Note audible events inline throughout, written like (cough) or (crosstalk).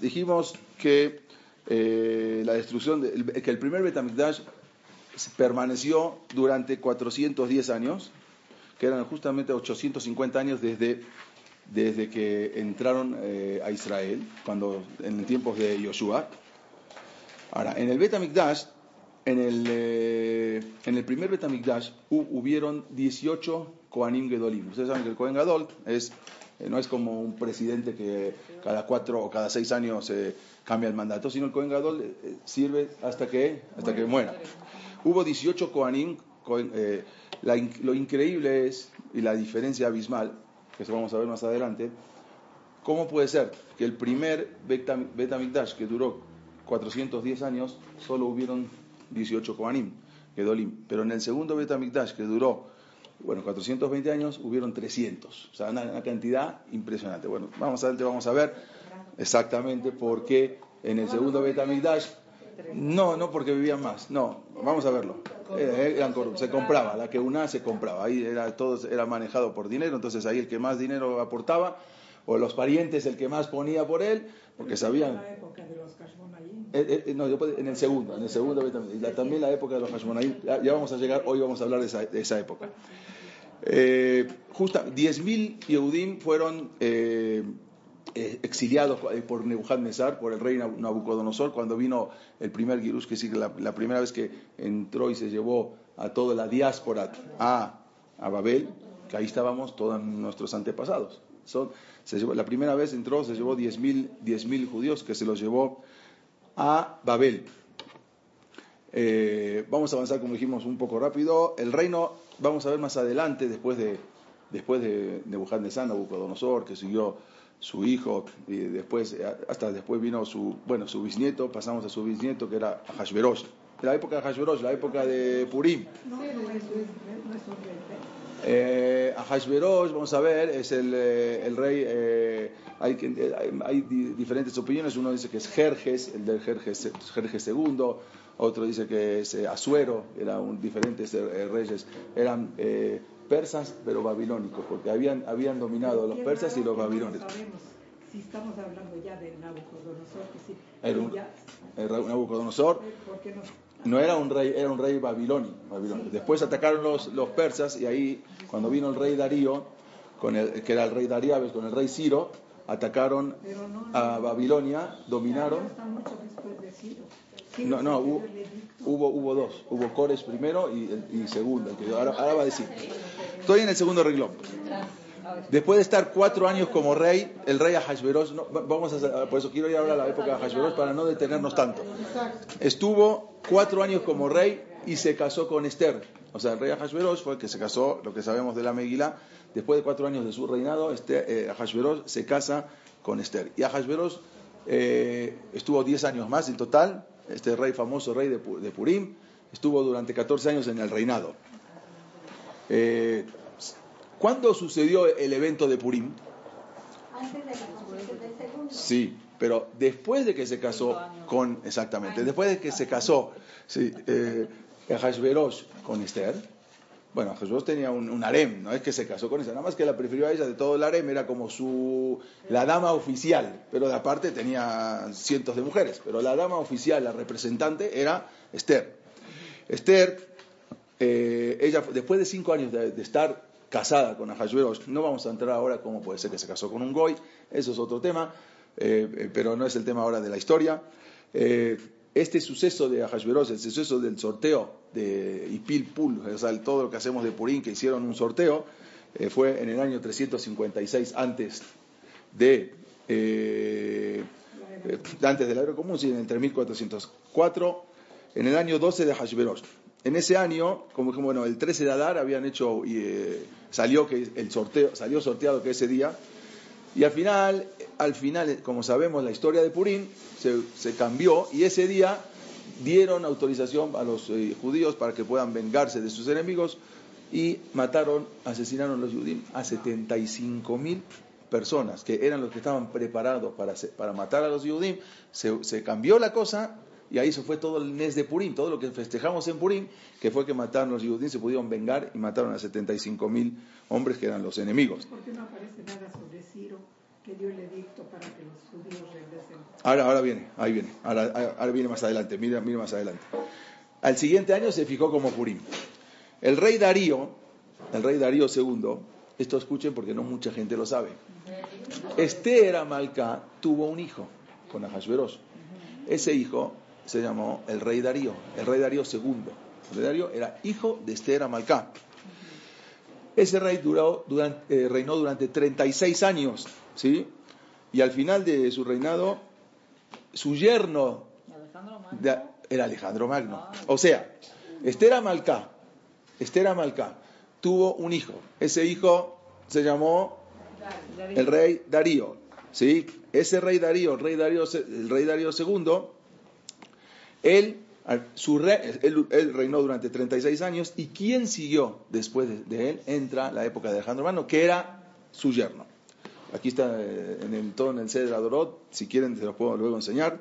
Dijimos que eh, la destrucción, de, que el primer Betamikdash permaneció durante 410 años, que eran justamente 850 años desde, desde que entraron eh, a Israel, cuando en tiempos de Yoshua. Ahora, en el Betamikdash, en el, eh, en el primer Betamikdash hubieron 18 Kohanim Gedolim. Ustedes saben que el Kohen Gadol es no es como un presidente que cada cuatro o cada seis años eh, cambia el mandato, sino el Cohen Gadol eh, sirve hasta que, hasta que muera. Hubo 18 Kohanim. lo increíble es, y la diferencia abismal, que eso vamos a ver más adelante, ¿cómo puede ser que el primer Betamikdash, que duró 410 años, solo hubieron 18 Kohanim, Gedolim, pero en el segundo Betamikdash, que duró bueno, 420 años hubieron 300, o sea, una, cantidad impresionante. Bueno, vamos a, vamos a ver exactamente por qué en el segundo Betamigdash, no, no porque vivían más, no, vamos a verlo. Eh, se compraba, la que una se compraba, ahí era todo era manejado por dinero, entonces ahí el que más dinero aportaba o los parientes el que más ponía por él, porque sabían. la época de los eh, eh, no, en el segundo, en el segundo también la época de los Hashmonaim, ya, vamos a llegar, hoy vamos a hablar de esa, de esa época. Eh, justa, 10.000 Yehudim fueron eh, eh, exiliados por Nebuchadnezzar, por el rey Nabucodonosor, cuando vino el primer Girush, que sí, la, la, primera vez que entró y se llevó a toda la diáspora a, a Babel, que ahí estábamos todos nuestros antepasados. Son, se llevó, la primera vez entró, se llevó 10.000 judíos que se los llevó a Babel. Eh, vamos a avanzar, como dijimos, un poco rápido. El reino, vamos a ver más adelante, después de, después de Nebuchadnezzar, Nabucodonosor, que siguió su hijo, y después, hasta después vino su, bueno, su bisnieto, pasamos a su bisnieto, que era Hashverosh. La época de Hashverosh, la época de Purim. Eh, vamos a ver, es el, eh, el rey, eh, hay, hay, diferentes opiniones, uno dice que es Jerjes, el del Jerjes, Jerjes II, otro dice que es eh, Asuero, eran diferentes eh, reyes, eran eh, persas pero babilónicos, porque habían, habían dominado los persas y los babilónicos. Si estamos hablando ya de Nabucodonosor, que sí, era un, era Nabucodonosor, no? era un rey, era un rey babilónico. Después atacaron los, los persas y ahí, cuando vino el rey Darío, con el, que era el rey Darío, con el rey Ciro, atacaron a Babilonia, dominaron. No, no, hubo, hubo, dos. Hubo Cores primero y, segundo. ahora, va a decir. Estoy en el segundo reglón. Después de estar cuatro años como rey, el rey Ahasveros, no, vamos a, por eso quiero ir ahora a la época de Ahasveros para no detenernos tanto. Estuvo cuatro años como rey y se casó con Esther. O sea, el rey Ahasveros fue el que se casó, lo que sabemos de la Megilá, después de cuatro años de su reinado, este, eh, se casa con Esther. Y Ahasveros eh, estuvo diez años más en total, este rey famoso, rey de, Purim, estuvo durante 14 años en el reinado. Eh, ¿Cuándo sucedió el evento de Purim? Antes de la Sí, pero después de que se casó con, exactamente, después de que se casó sí, eh, con Esther, bueno, Jesús tenía un, harem, no es que se casó con ella, nada más que la prefirió a ella de todo el harem, era como su la dama oficial, pero de aparte tenía cientos de mujeres, pero la dama oficial, la representante, era Esther. Esther, eh, ella después de cinco años de, estar casada con Ahasueros, no vamos a entrar ahora cómo puede ser que se casó con un goy, eso es otro tema, eh, eh, pero no es el tema ahora de la historia este suceso de Ahashverosh, el suceso del sorteo de Ipil Pul, o sea, todo lo que hacemos de Purín, que hicieron un sorteo, eh, fue en el año 356 antes de, eh, antes del año común, sí, en el 3404, en el año 12 de Hashverosh. En ese año, como bueno, el 13 de Adar habían hecho, y, eh, salió que el sorteo, salió sorteado que ese día, y al final, al final, como sabemos, la historia de Purim se, cambió y ese día dieron autorización a los eh, judíos para que puedan vengarse de sus enemigos y mataron, asesinaron los judíos a 75 mil personas, que eran los que estaban preparados para, para matar a los judíos. Se, se, cambió la cosa y ahí se fue todo el mes de Purim, todo lo que festejamos en Purim, que fue que mataron a los judíos, se pudieron vengar y mataron a 75 mil hombres que eran los enemigos. ¿Por qué no aparece nada sobre Ciro? que dio el edicto para que los judíos regresen. Ahora, ahora viene, ahí viene, ahora, ahora viene más adelante, mira, mira más adelante. Al siguiente año se fijó como Purim. El rey Darío, el rey Darío II, esto escuchen porque no mucha gente lo sabe. Esther Amalcá tuvo un hijo con Ahasveros. Ese hijo se llamó el rey Darío, el rey Darío II. El rey Darío era hijo de Esther Amalcá. Ese rey duró, durante, eh, reinó durante 36 años, ¿sí? Y al final de su reinado, su yerno era Alejandro Magno. O sea, Esther Amalcá tuvo un hijo. Ese hijo se llamó el rey Darío. ¿sí? Ese rey Darío, el rey Darío, el rey Darío II, él, su re- él, él reinó durante 36 años y quien siguió después de, de él entra la época de Alejandro Magno, que era su yerno. Aquí está eh, en el, todo en el Cedra Dorot, si quieren se los puedo luego enseñar.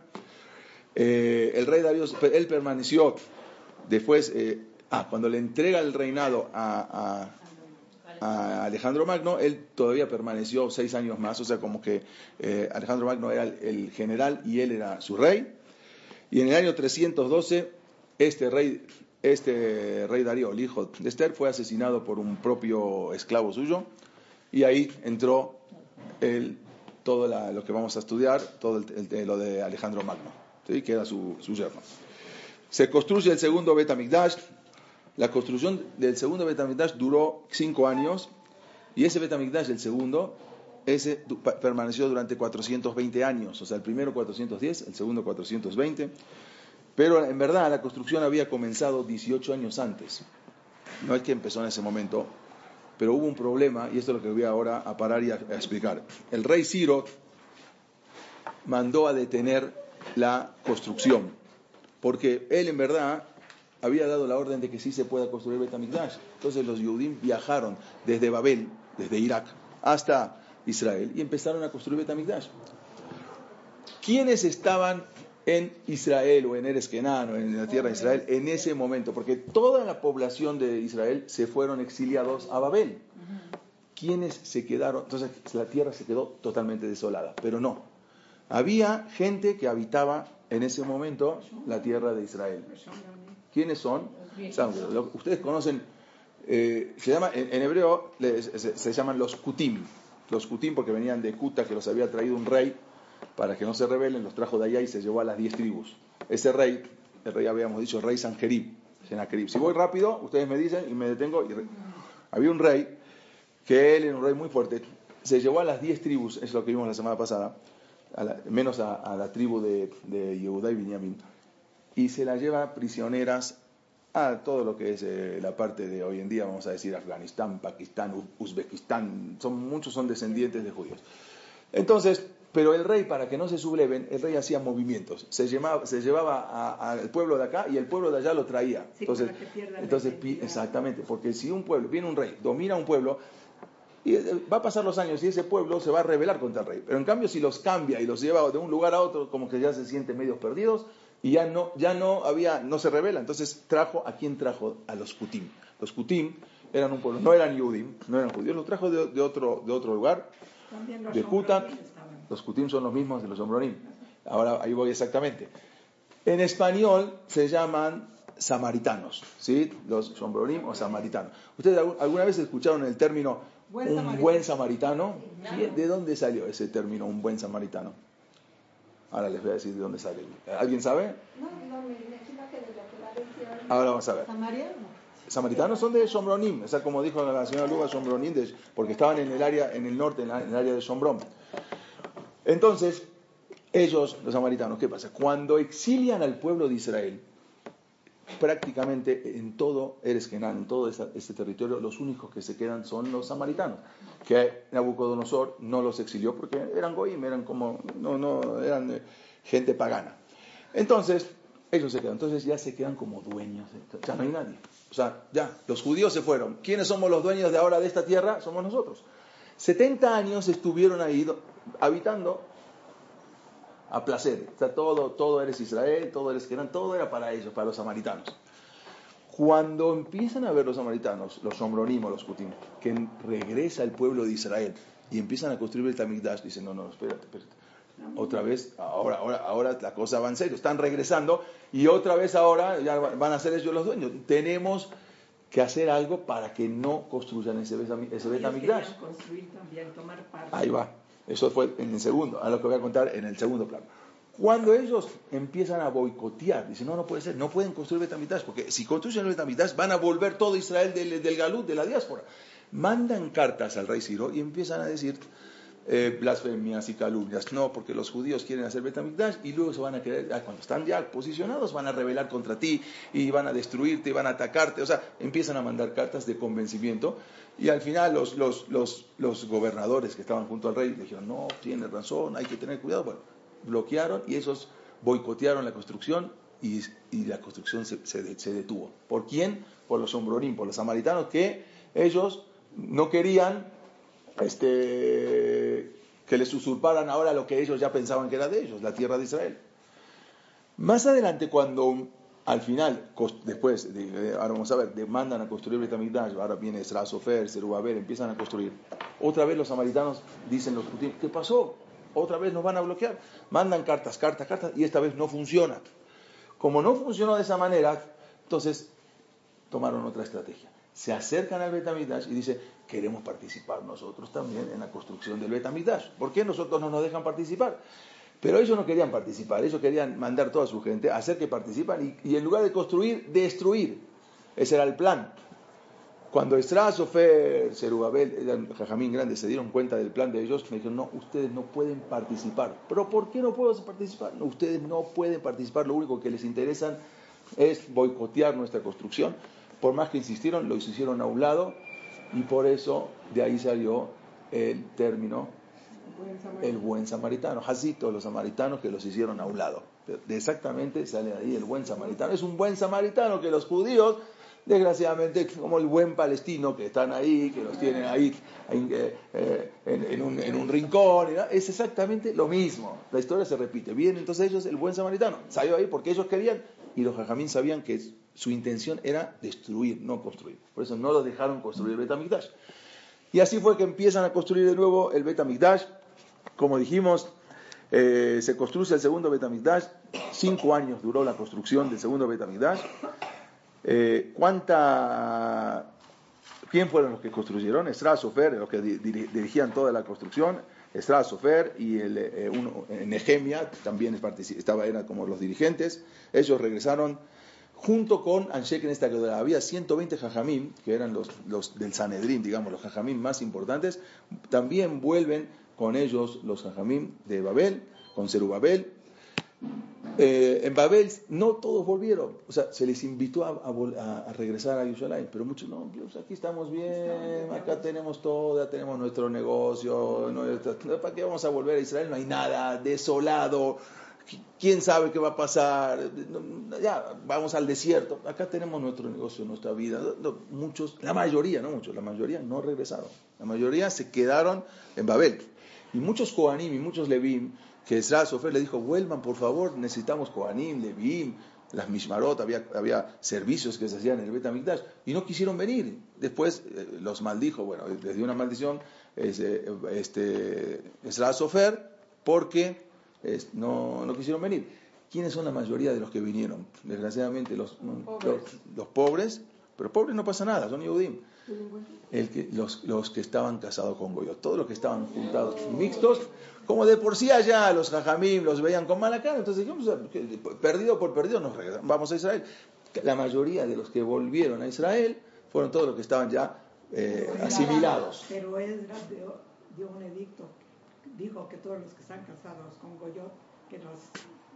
Eh, el rey Darío, él permaneció después, eh, ah, cuando le entrega el reinado a, a- a Alejandro Magno, él todavía permaneció seis años más, o sea, como que eh, Alejandro Magno era el, el general y él era su rey. Y en el año 312, este rey, este rey Darío, el hijo de Esther, fue asesinado por un propio esclavo suyo, y ahí entró el, todo la- lo que vamos a estudiar, todo el- el- lo de Alejandro Magno, ¿sí? que era su, su yerno. Se construye el segundo Betamigdash. La construcción del segundo Betamigdash duró cinco años y ese Betamigdash, el segundo, ese permaneció durante 420 años. O sea, el primero 410, el segundo 420. Pero en verdad la construcción había comenzado 18 años antes. No es que empezó en ese momento, pero hubo un problema y esto es lo que voy ahora a parar y a, explicar. El rey Ciro mandó a detener la construcción, porque él en verdad había dado la orden de que sí se pueda construir Betamigdash. Entonces los Yehudim viajaron desde Babel, desde Irak, hasta Israel y empezaron a construir Betamigdash. ¿Quiénes estaban en Israel o en Eres Kenán o en la tierra de Israel en ese momento? Porque toda la población de Israel se fueron exiliados a Babel. ¿Quiénes se quedaron? Entonces la tierra se quedó totalmente desolada, pero no. Había gente que habitaba en ese momento la tierra de Israel. ¿Quiénes son? Ustedes conocen, eh, se llama, en, hebreo se, se llaman los kutim. Los kutim porque venían de Kuta, que los había traído un rey para que no se rebelen, los trajo de allá y se llevó a las diez tribus. Ese rey, el rey habíamos dicho, rey Sanjerib, Sennacherib. Si voy rápido, ustedes me dicen y me detengo. Había un rey, que él era un rey muy fuerte, se llevó a las diez tribus, es lo que vimos la semana pasada, a la- menos a, la tribu de, de y Binyamin, y se las lleva prisioneras a todo lo que es eh, la parte de hoy en día, vamos a decir Afganistán, Pakistán, Uzbekistán, son, muchos son descendientes de judíos. Entonces, pero el rey, para que no se subleven, el rey hacía movimientos. Se llevaba, se llevaba al pueblo de acá y el pueblo de allá lo traía. Sí, entonces, entonces exactamente, porque si un pueblo, viene un rey, domina un pueblo, y eh, va a pasar los años y ese pueblo se va a rebelar contra el rey. Pero en cambio, si los cambia y los lleva de un lugar a otro, como que ya se sienten medios perdidos y ya no, ya no había, no se revela. Entonces trajo, ¿a quién trajo? A los Kutim. Los Kutim eran un pueblo, no eran Yudim, no eran judíos, los trajo de, de otro, de otro lugar, de estaban. Los Kutim son los mismos de los Ombronim. Ahora ahí voy exactamente. En español se llaman samaritanos, ¿sí? Los Sombronim o samaritanos. ¿Ustedes algu- alguna vez escucharon el término Buen un samaritano. buen samaritano? ¿Quién- ¿De dónde salió ese término, un buen samaritano? Ahora les voy a decir de dónde sale. ¿Alguien sabe? No, no, me imagino que de lo que va a decir Ahora vamos a ver. Samaria, Samaritanos son de Sombronim, o sea, como dijo la señora Luga, Sombronim, de- porque estaban en el área, en el norte, en, la- en el área de Sombrón. Entonces, ellos, los samaritanos, ¿qué pasa? Cuando exilian al pueblo de Israel, prácticamente en todo Eres Kenán, en todo este territorio, los únicos que se quedan son los samaritanos, que Nabucodonosor no los exilió porque eran goim, eran como, no, no, eran eh, gente pagana. Entonces, ellos se quedan, entonces ya se quedan como dueños, de- ya no hay nadie. O sea, ya, los judíos se fueron. ¿Quiénes somos los dueños de ahora de esta tierra? Somos nosotros. 70 años estuvieron ahí do- habitando a placer. O sea, todo, todo eres Israel, todo eres Kenán, todo era para ellos, para los samaritanos. Cuando empiezan a ver los samaritanos, los sombronim o los kutim, que regresa el pueblo de Israel y empiezan a construir el Tamigdash, dicen, no, no, espérate, espérate. Otra vez, ahora, ahora, ahora la cosa va en serio, están regresando y otra vez ahora ya van a ser ellos los dueños. Tenemos que hacer algo para que no construyan ese, ese Betamigdash. Ahí va, eso fue en el segundo, a lo que voy a contar en el segundo plano. Cuando ellos empiezan a boicotear, dicen, no, no puede ser, no pueden construir Betamigdash, porque si construyen el Betamigdash van a volver todo Israel del, del Galut, de la diáspora. Mandan cartas al rey Ciro y empiezan a decir, eh, blasfemias y calumnias. No, porque los judíos quieren hacer Betamigdash y luego se van a querer, cuando están ya posicionados, van a rebelar contra ti y van a destruirte y van a atacarte. O sea, empiezan a mandar cartas de convencimiento y al final los, los, los, los gobernadores que estaban junto al rey dijeron, no, tiene razón, hay que tener cuidado. Bueno, bloquearon y esos boicotearon la construcción y, y la construcción se, se, detuvo. ¿Por quién? Por los sombrorín, por los samaritanos que ellos no querían este, que les usurparan ahora lo que ellos ya pensaban que era de ellos, la tierra de Israel. Más adelante, cuando al final, después, ahora vamos a ver, demandan a construir Betamigdash, ahora viene Esra, Sofer, empiezan a construir. Otra vez los samaritanos dicen los judíos, ¿qué pasó? Otra vez nos van a bloquear. Mandan cartas, cartas, cartas, y esta vez no funciona. Como no funcionó de esa manera, entonces tomaron otra estrategia. Se acercan al Betamigdash y dice, queremos participar nosotros también en la construcción del Betamidash. ¿Por qué nosotros no nos dejan participar? Pero ellos no querían participar, ellos querían mandar toda su gente, hacer que participan y, en lugar de construir, destruir. Ese era el plan. Cuando Jajamín Grande se dieron cuenta del plan de ellos, me dijeron, no, ustedes no pueden participar. ¿Pero por qué no puedo participar? Ustedes no pueden participar, lo único que les interesa es boicotear nuestra construcción. Por más que insistieron, lo hicieron a un lado y por eso de ahí salió el término el buen samaritano. Jacito, los samaritanos que los hicieron a un lado. Exactamente sale ahí el buen samaritano. Es un buen samaritano que los judíos, desgraciadamente, como el buen palestino que están ahí, que los tienen ahí eh, eh, en, un, rincón, es exactamente lo mismo. La historia se repite. Bien, entonces ellos, el buen samaritano, salió ahí porque ellos querían y los jajamín sabían que su intención era destruir, no construir. Por eso no los dejaron construir el Betamigdash. Y así fue que empiezan a construir de nuevo el Betamigdash. Como dijimos, eh, se construye el segundo Betamigdash. Cinco años duró la construcción del segundo Betamigdash. Eh, ¿Cuánta... ¿Quién fueron los que construyeron? Estra Sofer, los que dirigían toda la construcción. Estra Sofer y el, eh, Nehemia también estaba, eran como los dirigentes. Ellos regresaron junto con Anshek en esta que había 120 jajamim, que eran los, los del Sanedrín, digamos, los jajamim más importantes, también vuelven con ellos los jajamim de Babel, con Zerubabel. Eh, en Babel no todos volvieron, o sea, se les invitó a, a, regresar a Yerushalayim, pero muchos no, pues aquí estamos bien, acá tenemos todo, ya tenemos nuestro negocio, ¿para qué vamos a volver a Israel? No hay nada, desolado, quién sabe qué va a pasar, ya vamos al desierto, acá tenemos nuestro negocio, nuestra vida. Muchos, la mayoría, no muchos, la mayoría no regresaron, la mayoría se quedaron en Babel. Y muchos Kohanim y muchos Levim, que Esra Sofer le dijo, vuelvan por favor, necesitamos Kohanim, Levim, las Mishmarot, había, había servicios que se hacían en el Betamikdash, y no quisieron venir. Después eh, los maldijo, bueno, les dio una maldición este, este, Esra Sofer, porque no, no quisieron venir. ¿Quiénes son la mayoría de los que vinieron? Desgraciadamente los, los, pobres, pero pobres no pasa nada, son Yehudim. El que, los, los, que estaban casados con Goyot, todos los que estaban juntados, mixtos, como de por sí allá los jajamim los veían con mala cara, entonces dijimos, perdido por perdido nos vamos a Israel. La mayoría de los que volvieron a Israel fueron todos los que estaban ya eh, asimilados. Pero Esdras dio un edicto dijo que todos los que están casados con Goyot, que los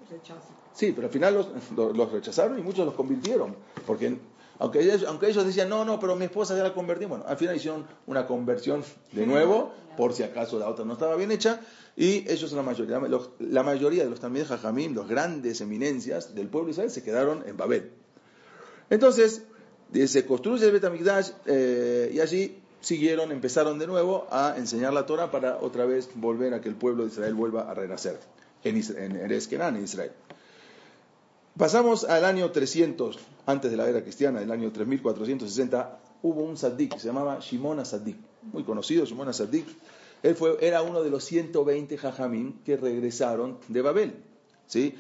rechazan. Sí, pero al final los, los, rechazaron y muchos los convirtieron, porque aunque ellos, aunque ellos decían, no, no, pero mi esposa ya la convertí, bueno, al final hicieron una conversión de nuevo, (laughs) por si acaso la otra no estaba bien hecha, y ellos la mayoría, la mayoría de los también Jajamim, los grandes eminencias del pueblo de Israel, se quedaron en Babel. Entonces, se construye el Betamigdash eh, y allí siguieron, empezaron de nuevo a enseñar la Torah para otra vez volver a que el pueblo de Israel vuelva a renacer en, en en Israel. Pasamos al año 300, antes de la era cristiana, el año 3460, hubo un saddik que se llamaba Shimona Saddik, muy conocido, Shimona Saddik, Él fue, era uno de los 120 jajamín que regresaron de Babel. ¿sí?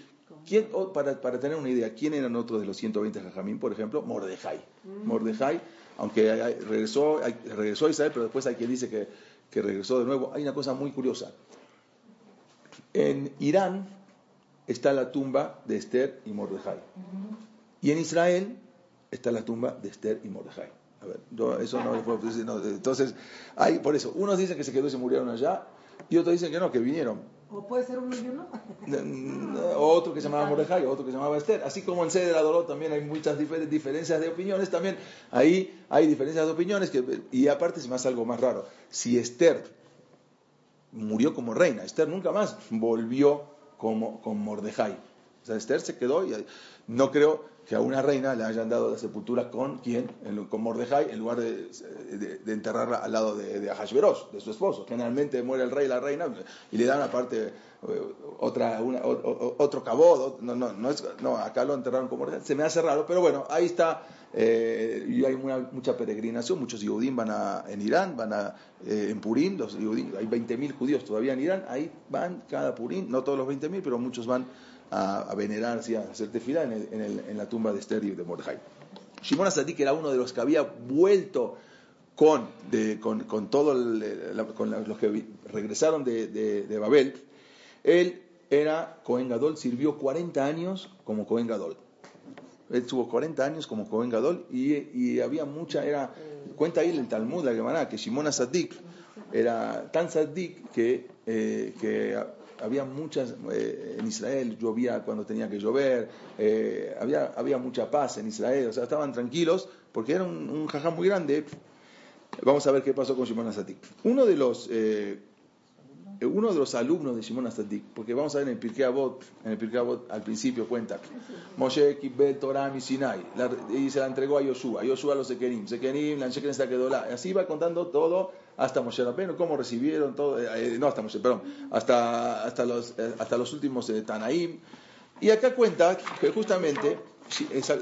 ¿Quién, oh, para, para, tener una idea, ¿quién eran otros de los 120 jajamín? Por ejemplo, Mordejai. Mm. Mordejai, aunque regresó, regresó a Israel, pero después hay quien dice que, que regresó de nuevo. Hay una cosa muy curiosa. En Irán está la tumba de Esther y Mordejai. Y en Israel está la tumba de Esther y Mordejai. A ver, eso no, no, Entonces, hay, por eso, unos dicen que se quedó y se murieron allá, y otros dicen que no, que vinieron. O puede ser uno y uno. otro que se llamaba Mordejai, otro que se llamaba Esther. Así como en Sede de Dolor también hay muchas diferencias de opiniones, también ahí hay diferencias de opiniones. Que, y aparte es más algo más raro. Si Esther murió como reina, Esther nunca más volvió como, con Mordejai. O sea, Esther se quedó y no creo que a una reina le hayan dado la sepultura con quién, con Mordejai, en lugar de, enterrarla al lado de, de de su esposo. Generalmente muere el rey y la reina y le dan aparte eh, otra, otro cabot, no, no, no, es, no, acá lo enterraron como Mordejai. Se me hace raro, pero bueno, ahí está. Eh, y hay mucha peregrinación, muchos Yehudim van a, en Irán, van a, eh, en Purín, los hay 20.000 judíos todavía en Irán, ahí van cada Purín, no todos los 20.000, pero muchos van a, venerar, a hacer tefilá en, en, la tumba de Esther y de Mordejai. Shimon Asadik era uno de los que había vuelto con, con, con todos con los que regresaron de, de, Babel. Él era Cohen Gadol, sirvió 40 años como Cohen Gadol. Él tuvo 40 años como Cohen Gadol y, y había mucha, era, cuenta ahí el Talmud, la Gemara, que Shimon Asadik era tan sadik que, eh, que había muchas, eh, en Israel llovía cuando tenía que llover, eh, había, había mucha paz en Israel, o sea, estaban tranquilos porque era un, un jajá muy grande. Vamos a ver qué pasó con Shimon Asatik. Uno de los, eh, uno de los alumnos de Shimon Asatik, porque vamos a ver en el Pirkei Avot, en el Pirkei Avot al principio cuenta, Moshe Kibbet Torah Sinai, y se la entregó a Yoshua, Yoshua a los Sekenim, Sekenim, la quedó así va contando todo hasta Moshe Rabbeinu, cómo recibieron todo, eh, no hasta Moshe, perdón, hasta, hasta, los, eh, hasta los últimos eh, Tanaim. Y acá cuenta que justamente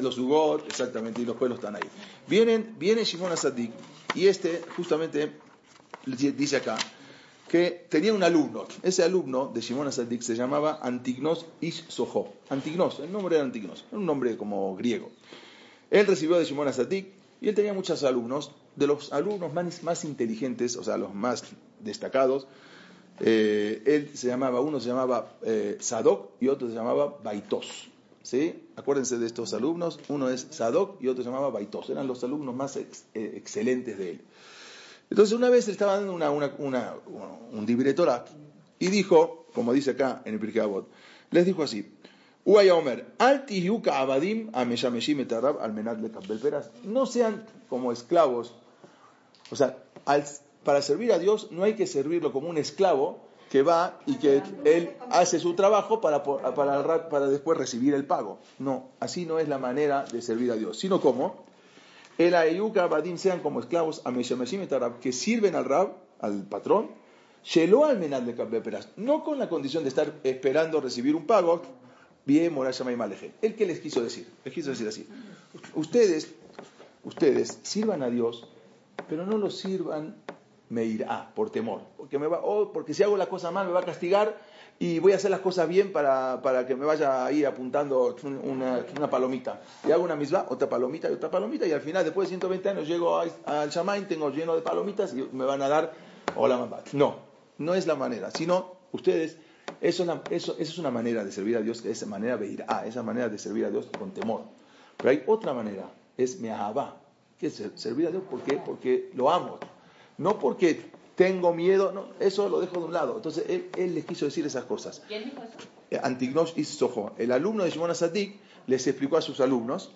los Ugot, exactamente, y los pueblos Tanaim. Vienen, viene Shimon Asadik, y este justamente dice acá que tenía un alumno. Ese alumno de Shimon Asadik se llamaba Antignos Ish Soho. Antignos, el nombre era Antignos, era un nombre como griego. Él recibió de Shimon Asadik y él tenía muchos alumnos, de los alumnos más, más inteligentes, o sea, los más destacados, eh, él se llamaba, uno se llamaba eh, Sadok y otro se llamaba Baitos. ¿sí? Acuérdense de estos alumnos, uno es Sadok y otro se llamaba Baitos. Eran los alumnos más eh, excelentes de él. Entonces una vez él estaba dando una, una, un dibretorat y dijo, como dice acá en el Pirkei les dijo así, no sean como esclavos. O sea, para servir a Dios no hay que servirlo como un esclavo que va y que él hace su trabajo para, para, para después recibir el pago. No, así no es la manera de servir a Dios, sino como el ayuka abadim sean como esclavos a que sirven al rab, al patrón, al menal de no con la condición de estar esperando recibir un pago, Bien, y Maleje. ¿El que les quiso decir? Les quiso decir así. Ustedes, ustedes sirvan a Dios, pero no lo sirvan me irá por temor. Porque, me va, oh, porque si hago la cosa mal me va a castigar y voy a hacer las cosas bien para, para que me vaya ahí apuntando una, palomita. Y hago una misma, otra palomita y otra palomita, y al final, después de 120 años, llego al Shamain, tengo lleno de palomitas y me van a dar hola mamá. No, no es la manera, sino ustedes eso, eso, es una manera de servir a Dios, esa manera de ir a, esa manera de servir a Dios con temor. Pero hay otra manera, es me'ahabá, que es servir a Dios porque, porque lo amo, no porque tengo miedo, no, eso lo dejo de un lado. Entonces él, él les quiso decir esas cosas. ¿Quién dijo eso? Eh, Antignos y Soho, el alumno de Shimon Asadik, les explicó a sus alumnos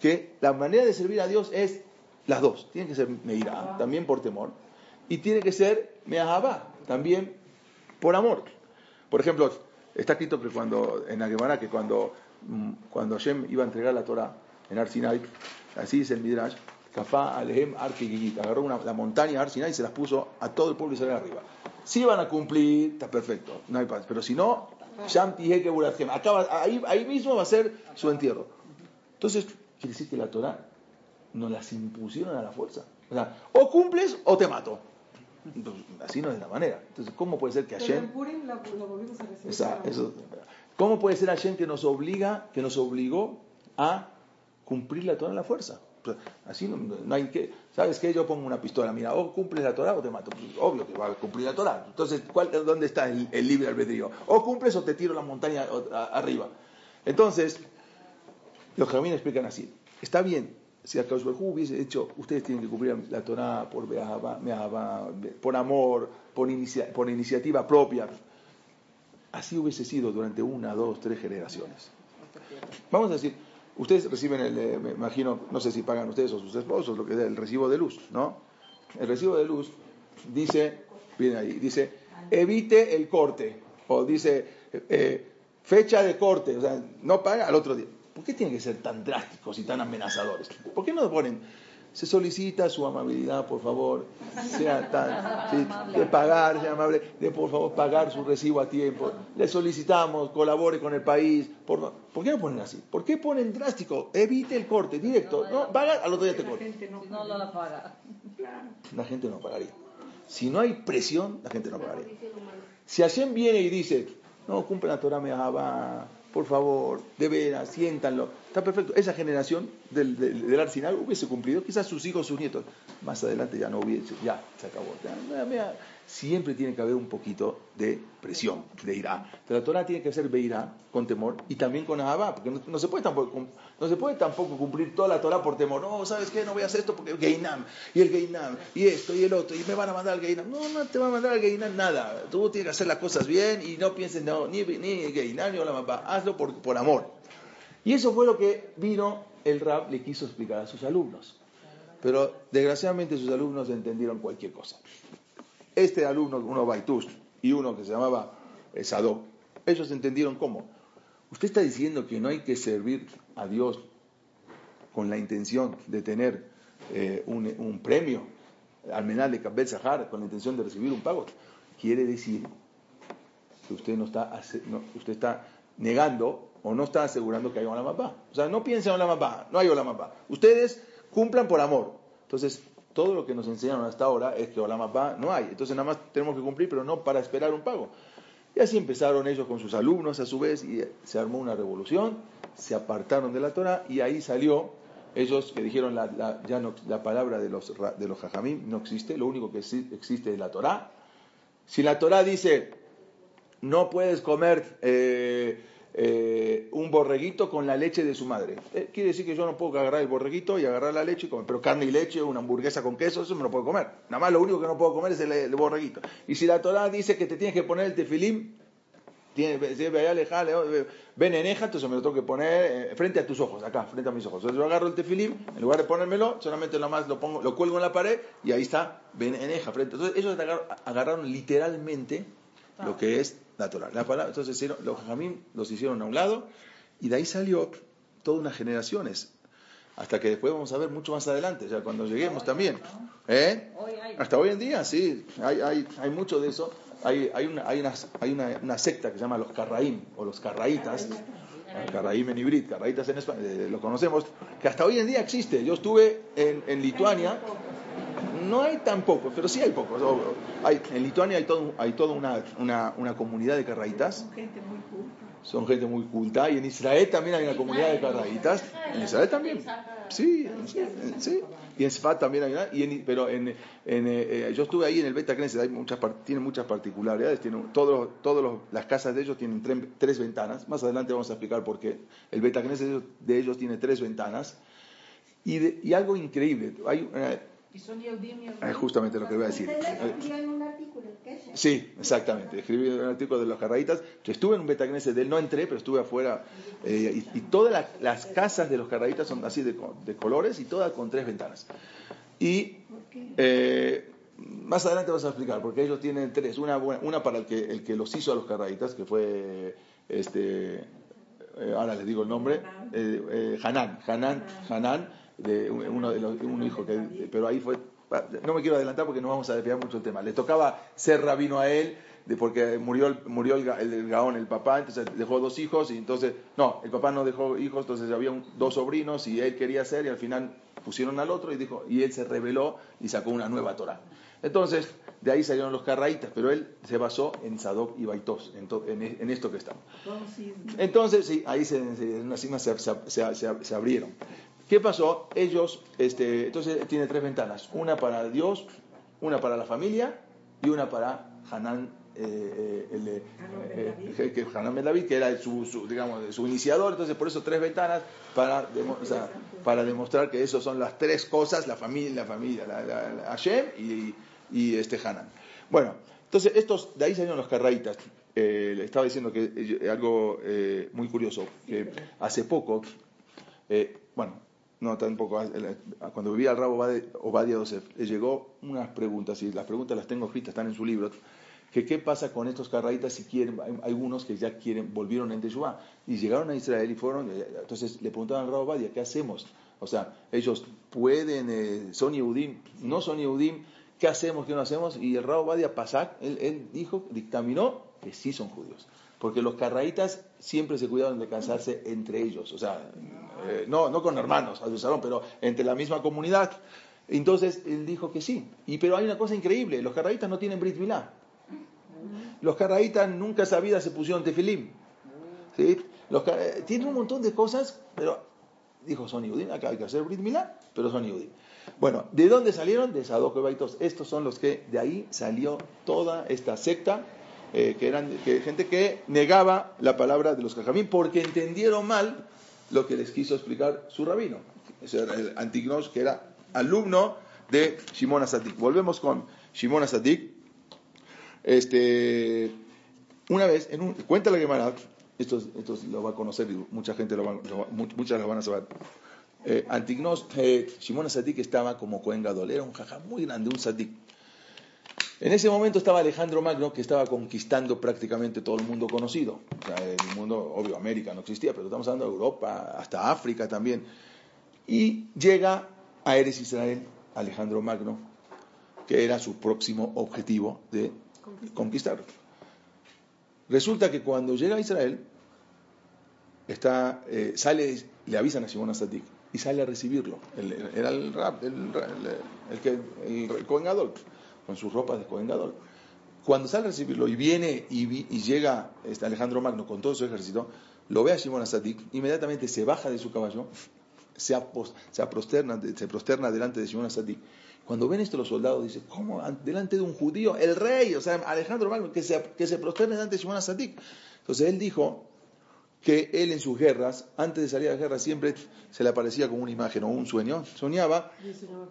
que la manera de servir a Dios es las dos. Tiene que ser meirá, también por temor, y tiene que ser me'ahabá, también por amor. Por ejemplo, está escrito que cuando, en la Gemara que cuando, mm, cuando Hashem iba a entregar la Torah en Arsinai, así dice el Midrash, Kafá Alehem agarró una, la montaña Arsinai y se las puso a todo el pueblo y arriba. Si iban a cumplir, está perfecto, no hay paz. Pero si no, acaba, ahí, ahí mismo va a ser su entierro. Entonces, quiere decir que la Torah nos las impusieron a la fuerza. O sea, o cumples o te mato. Entonces, así no es la manera. Entonces, ¿cómo puede ser que Hashem... Esa- eso- ¿Cómo puede ser Hashem que nos obliga, que nos obligó a cumplir la Torah a la fuerza? Pues, Así no, hay que, ¿sabes qué? Yo pongo una pistola, mira, o cumples la Torah o te mato. Pues, obvio que va a cumplir la Torah. Entonces, ¿cuál, ¿dónde está el, libre albedrío? O cumples o te tiro la montaña a- arriba. Entonces, los jamín explican así. Está bien, si Akadosh Baruj Hu hubiese dicho, ustedes tienen que cumplir la Torah por amor, por, inicia- por iniciativa propia. Así hubiese sido durante una, dos, tres generaciones. Vamos a decir, ustedes reciben el, eh, me imagino, no sé si pagan ustedes o sus esposos, lo que es el recibo de luz, ¿no? El recibo de luz dice, viene ahí, dice, evite el corte, o dice, eh, fecha de corte, o sea, no paga al otro día. ¿Por qué tienen que ser tan drásticos y tan amenazadores? ¿Por qué no ponen, se solicita su amabilidad, por favor, sea (laughs) tan, sí, de pagar, sea amable, de por favor pagar su recibo a tiempo, le solicitamos, colabore con el país, por, ¿por qué no ponen así? ¿Por qué ponen drástico? Evite el corte, directo, no, paga, al otro día te gente no, no, la paga. La gente no pagaría. Si no hay presión, la gente no pagaría. Si Hashem viene y dice, no, cumple la Torah Mehabá, por favor, de veras, siéntanlo, está perfecto. Esa generación del, del, Arsenal hubiese cumplido, quizás sus hijos, sus nietos, más adelante ya no hubiese, ya se acabó. Ya, mira, siempre tiene que haber un poquito de presión, de irá. La Torah tiene que ser beirá, con temor, y también con Ahabá, porque no, se puede tampoco, no se puede tampoco cumplir toda la Torah por temor. No, ¿sabes qué? No voy a hacer esto porque el Geinam, y el Geinam, y esto, y el otro, y me van a mandar al Geinam. No, no te va a mandar al Geinam nada. Tú tienes que hacer las cosas bien y no pienses, no, ni, ni Geinam ni Olamapá. Hazlo por, por amor. Y eso fue lo que vino el rap, le quiso explicar a sus alumnos. Pero desgraciadamente sus alumnos entendieron cualquier cosa. Este alumno, uno Baitus y uno que se llamaba eh, Sadok, ellos entendieron cómo. Usted está diciendo que no hay que servir a Dios con la intención de tener eh, un, premio, al de Kabel Sahar, con la intención de recibir un pago. Quiere decir que usted no está, no, usted está negando o no está asegurando que hay Olamapá. O sea, no piensen en Olamapá, no hay Olamapá. Ustedes cumplan por amor. Entonces, todo lo que nos enseñaron hasta ahora es que Olamapá no hay. Entonces, nada más tenemos que cumplir, pero no para esperar un pago. Y así empezaron ellos con sus alumnos a su vez y se armó una revolución, se apartaron de la Torah y ahí salió ellos que dijeron la, ya no, la palabra de los, de los jajamim no existe, lo único que exi- existe es la Torah. Si la Torah dice no puedes comer eh, eh, un borreguito con la leche de su madre. Eh, quiere decir que yo no puedo agarrar el borreguito y agarrar la leche y comer, pero carne y leche, una hamburguesa con queso, eso me lo puedo comer. Nada más lo único que no puedo comer es el, borreguito. Y si la Torah dice que te tienes que poner el tefilín, ven eneja, entonces me lo tengo que poner eh, frente a tus ojos, acá, frente a mis ojos. Entonces yo agarro el tefilín, en lugar de ponérmelo, solamente nomás lo pongo, lo cuelgo en la pared y ahí está, ven eneja, frente. Entonces ellos agar- agarraron literalmente lo que es la Torah. La palabra, entonces los jamín los hicieron a un lado y de ahí salió todas unas generaciones. Hasta que después vamos a ver mucho más adelante, ya cuando lleguemos también. ¿Eh? Hasta hoy en día, sí, hay, hay, hay mucho de eso. Hay, hay, una, hay, una, hay una, una secta que se llama los Carraim o los Carraitas. Carraim en hibrid, Carraitas en España, eh, lo conocemos, que hasta hoy en día existe. Yo estuve en, en Lituania, no hay tan pocos, pero sí hay pocos. Hay, en Lituania hay, todo, hay toda una, una, una comunidad de Carraitas Son gente muy culta. son gente muy culta. Y en Israel también hay una comunidad de carraitas. En Israel también. Sí, sí, sí. Y en Sfat también hay una. Y en, pero en, en, eh, yo estuve ahí en el Beta Knesset, hay muchas, tiene muchas particularidades. Tiene, todos todos los- las casas de ellos tienen tre- tres ventanas. Más adelante vamos a explicar por qué. El Beta Knesset de ellos, de ellos tiene tres ventanas. Y, de- y algo increíble. Hay, una- Y son Yehudim y es justamente lo que voy a decir. Usted le escribió en un artículo, ¿qué es? Sí, exactamente. Escribí un artículo de los carraitas. Yo estuve en un Betagneset de él, no entré, pero estuve afuera. eh, y, y todas la- las casas de los carraitas son así de, co- de colores y todas con tres ventanas. Y eh, más adelante vamos a explicar, porque ellos tienen tres. Una, buena- una para el que, el que los hizo a los carraitas, que fue, este, eh, ahora les digo el nombre, eh, eh, Hanan, Hanan, Hanan, de un- uno de los, un hijo que, pero ahí fue, no me quiero adelantar porque no vamos a desviar mucho el tema. Le tocaba ser rabino a él, de, porque murió, el- murió el, el, el Gaón, el papá, entonces dejó dos hijos y entonces, no, el papá no dejó hijos, entonces había un- dos sobrinos y él quería ser y al final pusieron al otro y dijo, y él se rebeló y sacó una nueva Torah. Entonces, de ahí salieron los carraitas, pero él se basó en Sadoc y Baitos, en, to- en- en esto que estamos. Entonces, sí, ahí se- se- se- se abrieron. ¿Qué pasó? Ellos, este, entonces tiene tres ventanas, una para Dios, una para la familia y una para Hanán, eh, eh, el, eh, eh, que- Ben David, que era su, su, digamos, su iniciador, entonces por eso tres ventanas para, demo- o sea, para demostrar que eso son las tres cosas, la familia, la familia, la, la- la- Hashem y, y este Hanán. Bueno, entonces estos, de ahí salieron los carraitas. Eh, le estaba diciendo que algo muy curioso, que hace poco, bueno, no tampoco, cuando vivía el rabo Obadia- Yosef, le llegó unas preguntas, y las preguntas las tengo escritas, están en su libro, que qué pasa con estos carraitas si quieren, hay algunos que ya quieren, volvieron en Teshuvah, y llegaron a Israel y fueron, eh, entonces le preguntaban al rabo Obadia, ¿qué hacemos? O sea, ellos pueden, eh, son Yehudim, no son Yehudim, ¿qué hacemos, qué no hacemos? Y el rabo Obadia Pasak, él, él dijo, dictaminó que sí son judíos. Porque los carraitas siempre se cuidaron de casarse entre ellos, o sea, eh, no, no con hermanos, pero entre la misma comunidad. Entonces él dijo que sí. Y pero hay una cosa increíble, los carraitas no tienen Brit Milá. Los carraitas nunca vida se pusieron tefilim. ¿sí? Los eh, tienen un montón de cosas, pero dijo son acá hay que hacer Brit Milá, pero son Yehudim. Bueno, ¿de dónde salieron? De Sadok y Baitos. Estos son los que de ahí salió toda esta secta, eh, que eran gente que negaba la palabra de los Jajamín porque entendieron mal lo que les quiso explicar su rabino. Antignos, que era alumno de Shimon Asadik. Volvemos con Shimon Asadik. Este, una vez, en un, cuenta la Gemara, esto, esto lo va a conocer y mucha gente lo va, lo muchas lo van a saber. Eh, Antignos, eh, Shimon Sadik estaba como Cohen Gadol, era un jajá muy grande, un Sadik. En ese momento estaba Alejandro Magno, que estaba conquistando prácticamente todo el mundo conocido. O sea, el mundo, obvio, América no existía, pero estamos hablando de Europa, hasta África también. Y llega a Eres Israel, Alejandro Magno, que era su próximo objetivo de conquistar. Resulta que cuando llega a Israel, está, eh, sale, le avisan a Simón Asadik y sale a recibirlo. Era el rap, el, el, el que, el, el con sus ropas de Cohen Gadol. Cuando sale a recibirlo y viene y, vi- y llega este Alejandro Magno con todo su ejército, lo ve a Simón Asadik, inmediatamente se baja de su caballo, se, apos- se, aprosterna, se prosterna delante de Simón Asadik. Cuando ven esto los soldados dicen, ¿cómo? An- Delante de un judío, el rey, o sea, Alejandro Magno, que se, que se prosterne delante de Simón Asadik. Entonces él dijo, que él en sus guerras, antes de salir a la guerra, siempre se le aparecía como una imagen o un sueño. Soñaba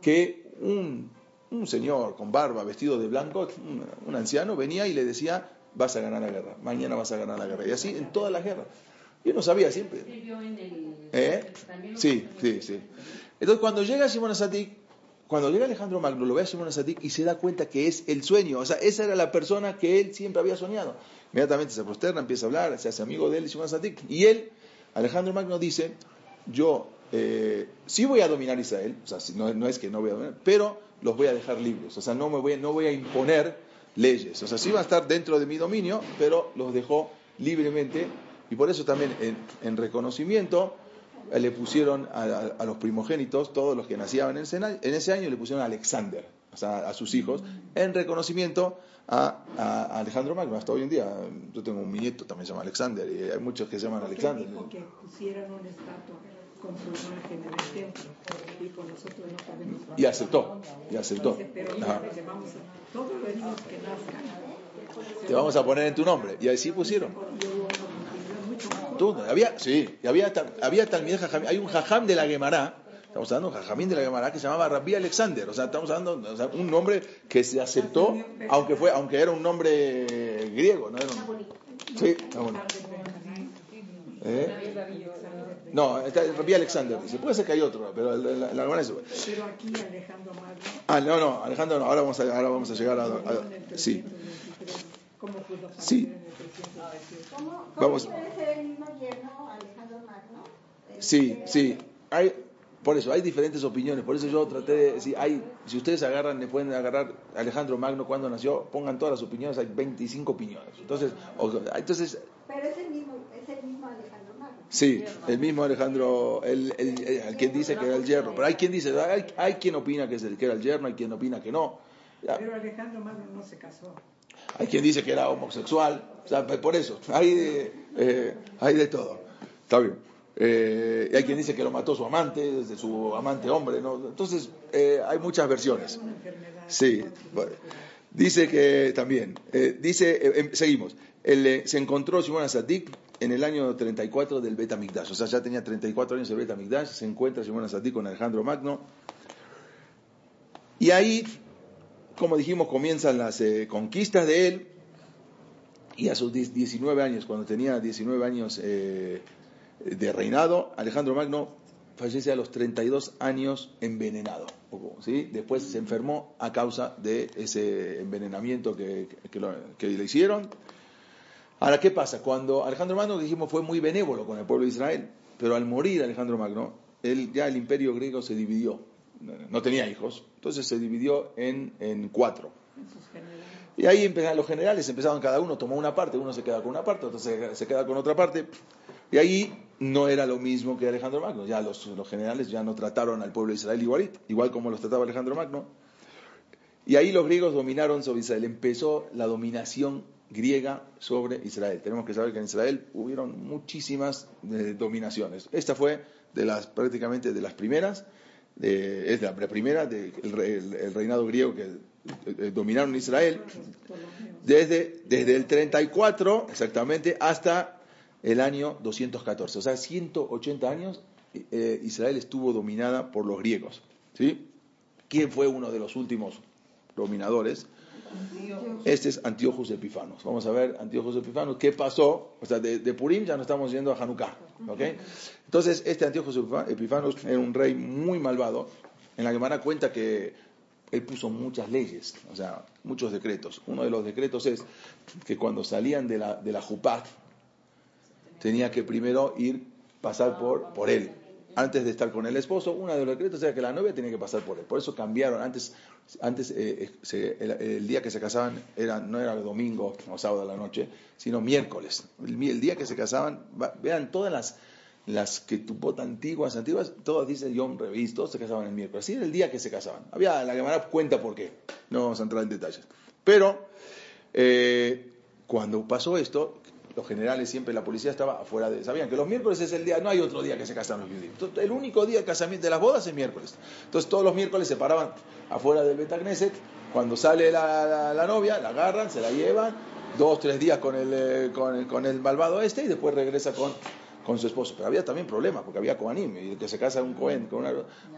que un, un señor con barba, vestido de blanco, un, un anciano, venía y le decía, vas a ganar la guerra, mañana vas a ganar la guerra. Y así en todas las guerras. Yo no sabía siempre. Escribió en el... ¿Eh? Sí, sí, sí. Entonces cuando llega Simón Asadik, cuando llega Alejandro Magno, lo ve a Simón Asadik y se da cuenta que es el sueño. O sea, esa era la persona que él siempre había soñado. Inmediatamente se prosterna, empieza a hablar, se hace amigo de él, Simón Asadik. Y él, Alejandro Magno, dice, yo eh, sí voy a dominar Israel, o sea, no, no es que no voy a dominar, pero los voy a dejar libres. O sea, no, me voy, no voy a imponer leyes. O sea, sí va a estar dentro de mi dominio, pero los dejó libremente. Y por eso también en, en reconocimiento le pusieron a, a- a los primogénitos, todos los que nacían en ese, en ese año, le pusieron a Alexander, o sea, a sus hijos, en reconocimiento a, a Alejandro Magno. Hasta hoy en día, yo tengo un nieto, también se llama Alexander, y hay muchos que se llaman Alexander. dijo que pusieran una estatua con su imagen en el templo. Dijo, nosotros no podemos Y aceptó, y aceptó. Entonces, pero Ajá. le vamos a, todos los niños que nazcan. Te vamos a poner en tu nombre. Y así pusieron. Y. Tú, había, sí, y había, había. Hay un jajam de la Gemara, estamos hablando de un jajamín de la Gemara que se llamaba Rabbi Alexander. O sea, estamos hablando o sea, un nombre que se aceptó, aunque fue, aunque era un nombre griego, no era un- Sí, está bueno. ¿Eh? No, está Rabbi Alexander. Dice, puede ser que hay otro, pero el- el- Gemara es. Pero aquí Alejandro Magno, Ah, no, no, Alejandro, no, ahora vamos a, ahora vamos a llegar a. el a- sí, 323, ¿cómo pudo Sí. en el 323? ¿Cómo, cómo Vamos. puede ser el mismo yerno Alejandro Magno? Sí, Este, sí. Hay, por eso, hay diferentes opiniones. Por eso yo traté de decir, hay, si ustedes agarran, le pueden agarrar Alejandro Magno cuando nació, pongan todas las opiniones, hay 25 opiniones. Entonces, o- entonces Pero es el mismo, es el mismo Alejandro Magno. Sí, el mismo Alejandro, el, el, el- el que dice que era el yerno. Pero hay quien dice, hay, hay quien opina que, es el, que era el yerno, hay quien opina que no. Pero Alejandro Magno no se casó. Hay quien dice que era homosexual, o sea, por eso, hay de, eh, hay de todo. Está bien. Eh, y hay quien dice que lo mató su amante, desde su amante hombre, ¿no? Entonces, eh, hay muchas versiones. Sí, dice que también, eh, dice, em, seguimos, Él, se encontró Simón Asadik en el año 34 del Betamigdash, o sea, ya tenía 34 años el Betamigdash, se encuentra Simón Asadik con Alejandro Magno, y ahí, como dijimos, comienzan las eh, conquistas de él, y a sus 10 19 años, cuando tenía 19 años eh, de reinado, Alejandro Magno fallece a los 32 años envenenado. ¿sí? Después se enfermó a causa de ese envenenamiento que, que lo- que le hicieron. Ahora, ¿qué pasa? Cuando Alejandro Magno, dijimos, fue muy benévolo con el pueblo de Israel, pero al morir Alejandro Magno, él, ya el imperio griego se dividió. No tenía hijos, entonces se dividió en, en cuatro. Y ahí empezaron los generales, empezaron cada uno, tomó una parte, uno se queda con una parte, otro se, se queda con otra parte. Y ahí no era lo mismo que Alejandro Magno, ya los, los generales ya no trataron al pueblo de Israel igual, igual como los trataba Alejandro Magno. Y ahí los griegos dominaron sobre Israel, empezó la dominación griega sobre Israel. Tenemos que saber que en Israel hubieron muchísimas eh, dominaciones. Esta fue de las prácticamente de las primeras, de- es la primera del el reinado griego que eh, dominaron Israel desde, desde el 34 exactamente hasta el año 214. O sea, 180 años eh, Israel estuvo dominada por los griegos. ¿sí? ¿Quién fue uno de los últimos dominadores? Este es Antíochus Epifanos. Vamos a ver Antíochus Epifanos, ¿qué pasó? O sea, de, Purim ya no estamos yendo a Hanukkah. ¿ok? Entonces, este Antíochus Epifa- Epifanos era un rey muy malvado. En la Gemara cuenta que él puso muchas leyes, o sea, muchos decretos. Uno de los decretos es que cuando salían de la, de la Jupá, tenía que primero ir, pasar por, por él. Antes de estar con el esposo, uno de los decretos era que la novia tenía que pasar por él. Por eso cambiaron. Antes, antes eh, eh, el, día que se casaban era, no era el domingo o sábado a la noche, sino miércoles. El, día que se casaban, vean todas las, las que tupot antiguas, antiguas, todas dicen Yom Revis, todos se casaban el miércoles. Así era el día que se casaban. Había, la Gemara cuenta por qué. No vamos a entrar en detalles. Pero, eh, cuando pasó esto, los generales siempre, la policía estaba afuera de... Sabían que los miércoles es el día, no hay otro día que se casan los judíos. Entonces, El único día del casamiento de las bodas es miércoles. Entonces todos los miércoles se paraban afuera del Betagneset. Cuando sale la, la- la novia, la agarran, se la llevan, dos, tres días con el, eh, con el, con el malvado este y después regresa con, con su esposo. Pero había también problemas, porque había Kohanim, y el que se casa un Cohen, con una,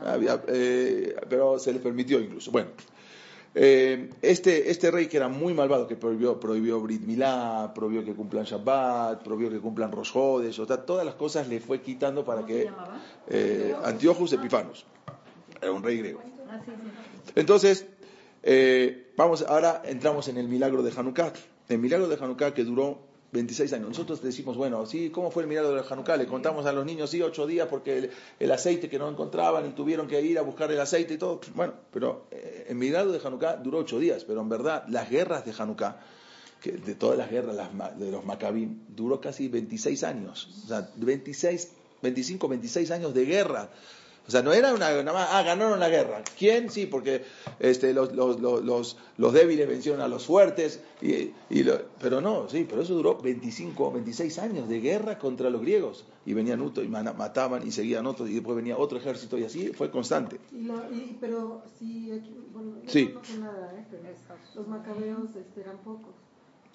había, eh, pero se les permitió incluso. Bueno, eh, este, este rey que era muy malvado, que prohibió, prohibió Brit Milá, prohibió que cumplan Shabbat, prohibió que cumplan Rosh Hodesh, o sea, todas las cosas le fue quitando para ¿Cómo que... Eh, Antiochus Epifanos, era un rey griego. Ah. Entonces, eh, vamos, ahora entramos en el milagro de Hanukkah. El milagro de Hanukkah que duró 26 años. Nosotros decimos, bueno, sí, ¿cómo fue el milagro de Hanukkah? Le contamos a los niños, sí, ocho días porque el, aceite que no encontraban y tuvieron que ir a buscar el aceite y todo. Bueno, pero eh, el milagro de Hanukkah duró ocho días, pero en verdad las guerras de Hanukkah, que de todas las guerras de los Maccabim, duró casi 26 años. O sea, 26, 25, 26 años de guerra. O sea, no era una, nada más, ah, ganaron la guerra. ¿Quién? Sí, porque este, los, los, los, los, los débiles vencieron a los fuertes. Y, y lo- pero no, sí, pero eso duró 25, 26 años de guerra contra los griegos. Y venían otros y mataban y seguían otros y después venía otro ejército y así fue constante. Y lo- y- pero sí, aquí, bueno, Sí. no nada, ¿eh? los macabeos este, eran pocos.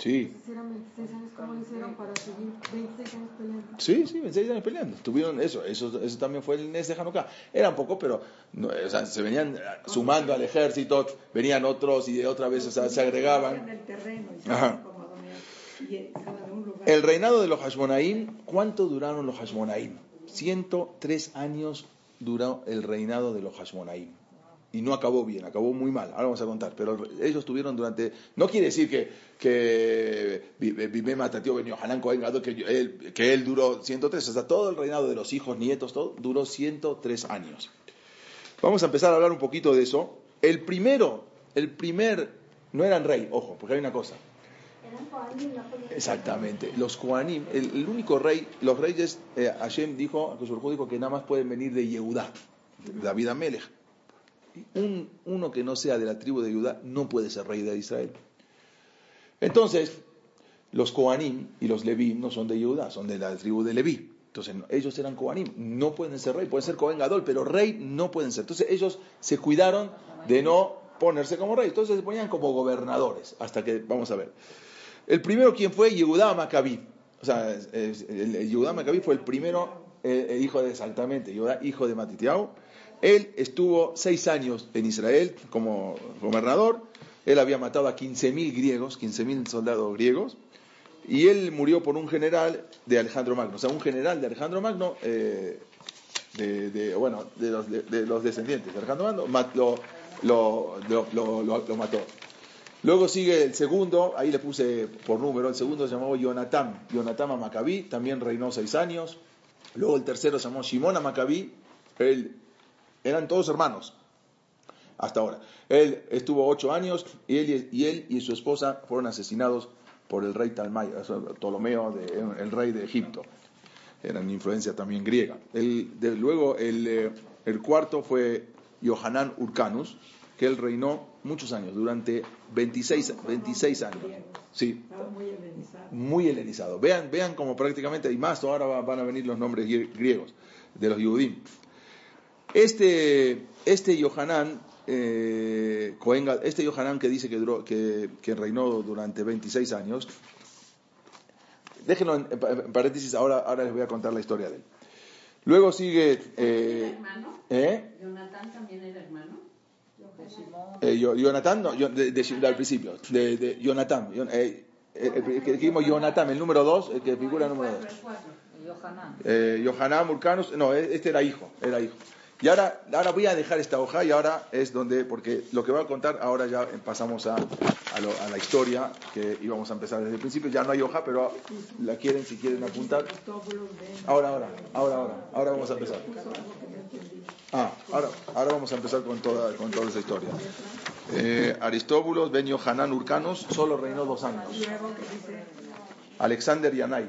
Sí, Entonces eran 26 años, ¿cómo lo hicieron para seguir 26 años peleando? Sí, sí, 26 años peleando. Tuvieron eso, eso, eso también fue el Nes de Hanukkah. Eran pocos, pero no, o sea, se venían sumando al ejército, venían otros y de otra vez o sea, se En agregaban. el terreno y Ajá. en un. El reinado de los Hashmonaim, ¿cuánto duraron los Hashmonaim? 103 años duró el reinado de los Hashmonaim. Y no acabó bien, acabó muy mal. Ahora vamos a contar. Pero ellos tuvieron durante. No quiere decir que, que Bimé Matatio venió Hanan Cohen Gadol, que él, que él duró 103. O sea, todo el reinado de los hijos, nietos, todo duró 103 años. Vamos a empezar a hablar un poquito de eso. El primero, el primer. No eran rey, ojo, porque hay una cosa. Exactamente. Los Kohanim, el, el único rey, los reyes, eh, Hashem dijo, dijo que nada más pueden venir de Yehudá, David Amelech. Un, uno que no sea de la tribu de Judá no puede ser rey de Israel. Entonces, los Kohanim y los Leví no son de Judá, son de la tribu de Leví. Entonces, ellos eran Kohanim, no pueden ser rey, pueden ser Cohen Gadol, pero rey no pueden ser. Entonces, ellos se cuidaron de no ponerse como rey. Entonces, se ponían como gobernadores, hasta que, vamos a ver. El primero, ¿quién fue? Yehudá Maccabi. O sea, Yehudá Maccabi fue el primero, eh, el hijo de, exactamente, Yehudá, hijo de Matitiao. Él estuvo seis años en Israel como gobernador. Él había matado a 15.000 griegos, 15.000 soldados griegos. Y él murió por un general de Alejandro Magno. O sea, un general de Alejandro Magno, eh, bueno, de los, de, de los descendientes de Alejandro Magno, ma- lo, mató. Luego sigue el segundo, ahí le puse por número, el segundo se llamó Jonatán, Jonatán Maccabi, también reinó seis años. Luego el tercero se llamó Shimon Maccabi, él, eran todos hermanos, hasta ahora. Él estuvo ocho años y él y, él y su esposa fueron asesinados por el rey Talmay, Ptolomeo, de- el rey de Egipto. Eran influencia también griega. El- de- luego el, eh, el cuarto fue Yohanan Urcanus, que él reinó muchos años, durante 26, 26 años. Sí, muy helenizado. Vean, vean como prácticamente, y más ahora va- van a venir los nombres grie- griegos de los Yudim. Este, este Yohanan, eh, este Yohanan que dice que, duró, que, que reinó durante 26 años, déjenlo en, en pa- en paréntesis, ahora, ahora les voy a contar la historia de él. Luego sigue... ¿Era Eh, hermano? ¿eh? ¿Jonathan también era hermano? Eh, Yo- Jonathan, no, yo- de, de- al principio, de, de Jonathan, Jon- eh, eh, el que dijimos Jonathan, el número 2, el que figura el número 2. El cuatro. Y Yohanan. Eh, Yohanan Murcanus, no, eh, este era hijo, era hijo. Y ahora, ahora voy a dejar esta hoja y ahora es donde, porque lo que voy a contar, ahora ya pasamos a, a, lo- a la historia que íbamos a empezar desde el principio. Ya no hay hoja, pero la quieren, si quieren apuntar. Ahora, ahora, ahora, ahora, ahora vamos a empezar. Ah, ahora, ahora vamos a empezar con toda, con toda esa historia. Eh, Aristóbulos, Ben Yohanan Urcanus, solo reinó dos años. Alexander Yanai.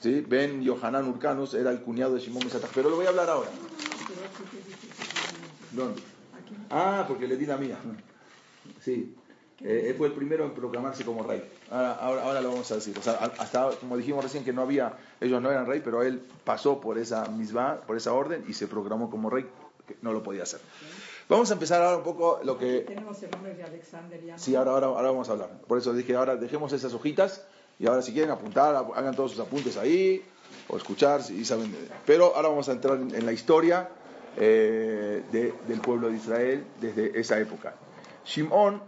¿sí? Ben Yohanan Urcanus era el cuñado de Shimon Misatach. Pero lo voy a hablar ahora. pero aquí que dice que ¿Dónde? aquí Ah, porque le di la mía. Sí. Eh, él fue el primero en proclamarse como rey. Ahora, ahora, ahora lo vamos a decir. O sea, hasta, como dijimos recién, que no había, ellos no eran rey, pero él pasó por esa misma, por esa orden y se proclamó como rey, que no lo podía hacer. Vamos a empezar ahora un poco lo que tenemos el nombre de Alexander ya. Sí, ahora, ahora, ahora vamos a hablar. Por eso dije, ahora dejemos esas hojitas y ahora si quieren apuntar, hagan todos sus apuntes ahí o escuchar, si saben. Pero ahora vamos a entrar en, en la historia eh, de- del pueblo de Israel desde esa época. Shimón,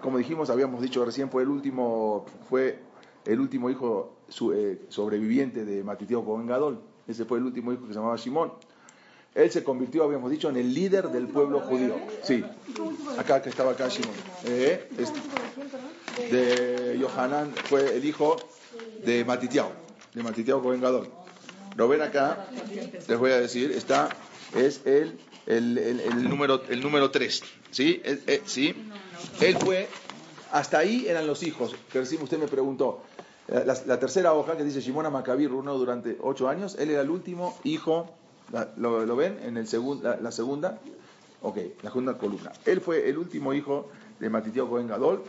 como dijimos, habíamos dicho recién, fue el último, fue el último hijo su- eh, sobreviviente de Matiteo Cohen Gadol. Ese fue el último hijo que se llamaba Shimón. Él se convirtió, habíamos dicho, en el líder del pueblo judío. Sí, acá que estaba acá Shimón. Eh, de Yohanan fue el hijo de Matitiao, de Matitiao Cohen Gadol. Lo ven acá, les voy a decir, está, es el, el, el- número el número 3, ¿sí? Eh, ¿sí? Él fue, hasta ahí eran los hijos, que recién usted me preguntó. La, tercera hoja que dice Shimona Maccabi reinó durante ocho años, él era el último hijo, ¿lo, lo ven? En el segun- la, segunda, ok, la segunda columna. Él fue el último hijo de Matitiao Cohen Gadol,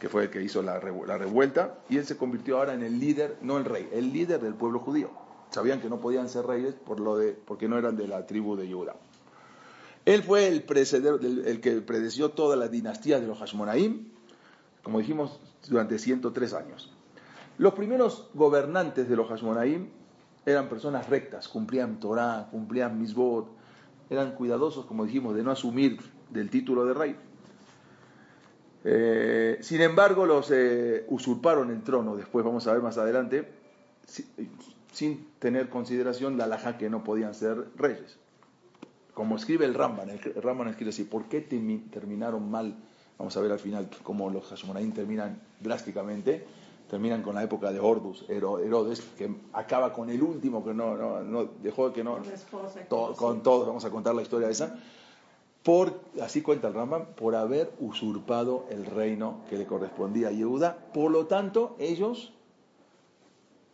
que fue el que hizo la revuelta, y él se convirtió ahora en el líder, no el rey, el líder del pueblo judío. Sabían que no podían ser reyes por lo de, porque no eran de la tribu de Judá. Él fue el, el, que predeció toda la dinastía de los Hashmonaim, como dijimos, durante 103 años. Los primeros gobernantes de los Hashmonaim eran personas rectas, cumplían Torah, cumplían Misbot, eran cuidadosos, como dijimos, de no asumir del título de rey. Eh, sin embargo, los eh, usurparon el trono, después vamos a ver más adelante, sin tener consideración la alhaja que no podían ser reyes. Como escribe el Ramban, el Ramban escribe así, ¿por qué temi- terminaron mal? Vamos a ver al final cómo los Hashmonaim terminan drásticamente. Terminan con la época de Ordus, Hero- Herodes, que acaba con el último que no, no, no dejó que no, to- con todos, vamos a contar la historia esa, por, así cuenta el Rambam, por haber usurpado el reino que le correspondía a Yehuda. Por lo tanto, ellos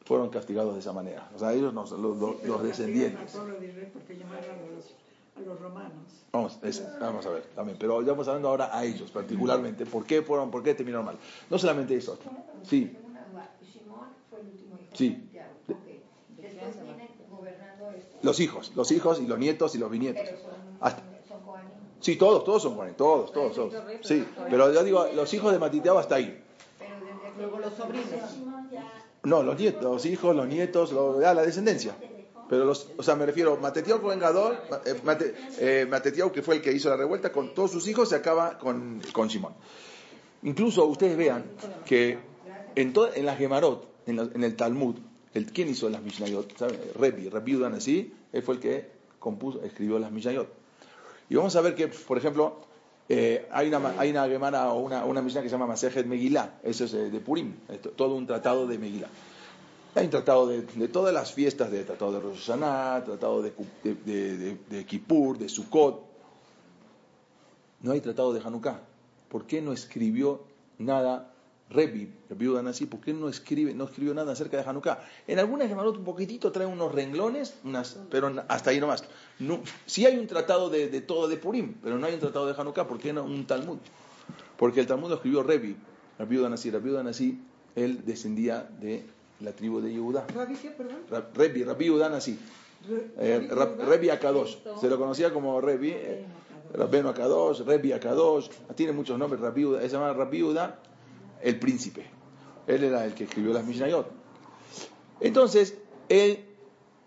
fueron castigados de esa manera. O sea, ellos, no, los, los- descendientes. a los, romanos. Vamos, es- vamos a ver también, pero ya vamos hablando ahora a ellos particularmente. ¿Por qué fueron, por qué terminaron mal? No solamente eso. Sí, Sí. los hijos, los hijos y los nietos y los bisnietos. Hasta-. Sí, todos, todos son buenos, todos, todos, todos. Sí, pero yo digo, los hijos de Matiteao hasta ahí. Pero Luego los sobrinos. No, los nietos, los hijos, los nietos, la descendencia. Pero los, o sea, me refiero, Matetiao con Vengador, eh, Mate- eh, Matetiao, que fue el que hizo la revuelta, con todos sus hijos se acaba con, con Simón. Incluso ustedes vean que en, to- en la Gemarot, en, el Talmud, el, ¿quién hizo las Mishnayot? ¿Saben? Rebi, Rebi Udan así, él fue el que compuso, escribió las Mishnayot. Y vamos a ver que, por ejemplo, eh, hay una, hay una Gemara o una, una Mishnah que se llama Masejet Megillah, eso es eh, de Purim, todo un tratado de Megillah. Hay un tratado de, de todas las fiestas, de tratado de Rosh Hashanah, tratado de, de, de, Kippur, de Sukkot. No hay tratado de Hanukkah. ¿Por qué no escribió nada Rebi, Rebi Udanasi, ¿por qué no escribe, no escribió nada acerca de Hanukkah? En algunas Gemarot un poquitito trae unos renglones, unas, pero hasta ahí nomás. No, sí hay un tratado de, de todo de Purim, pero no hay un tratado de Hanukkah. ¿Por qué no un Talmud? Porque el Talmud lo escribió Rebi, Rebi Udanasi. Rebi Udanasi, él descendía de la tribu de Yehudá. ¿Rabbi qué, perdón? Rebi, Rabbi Eh, Yehuda. Rebi Akadosh. Se lo conocía como Rebi. eh, Rabbeno Akadosh, Rebi Akadosh. Tiene muchos nombres. Rabbi Uda. Se llama Rabbi Uda, el príncipe. Él era el que escribió las Mishnayot. Entonces, él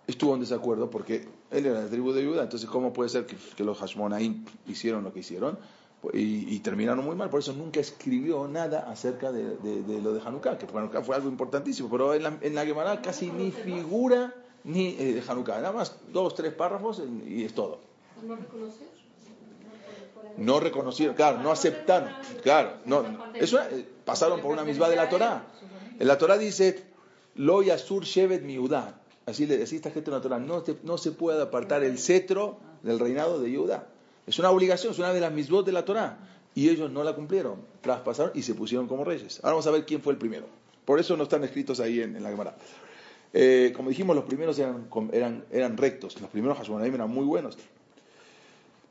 estuvo en desacuerdo porque él era de la tribu de Judá. Entonces, ¿cómo puede ser que, que los Hashmonaim hicieron lo que hicieron? Y, y terminaron muy mal, por eso nunca escribió nada acerca de, de- de lo de Hanukkah, que Hanukkah fue algo importantísimo, pero en la, en la Gemara casi ni figura ni eh, de Hanukkah, nada más dos, tres párrafos y es todo. ¿No reconocieron, claro, no aceptaron, claro, no, eso eh, pasaron por una misma de la Torá. En la Torá dice, lo yasur shevet miudá, así decía esta gente en la Torá, no, te- no se puede apartar el cetro del reinado de Judá. Es una obligación, es una de las misbot de la Torá. Y ellos no la cumplieron, traspasaron y se pusieron como reyes. Ahora vamos a ver quién fue el primero. Por eso no están escritos ahí en, en la Gemara. Eh, como dijimos, los primeros eran, eran, eran rectos, los primeros Hashmonaim eran muy buenos.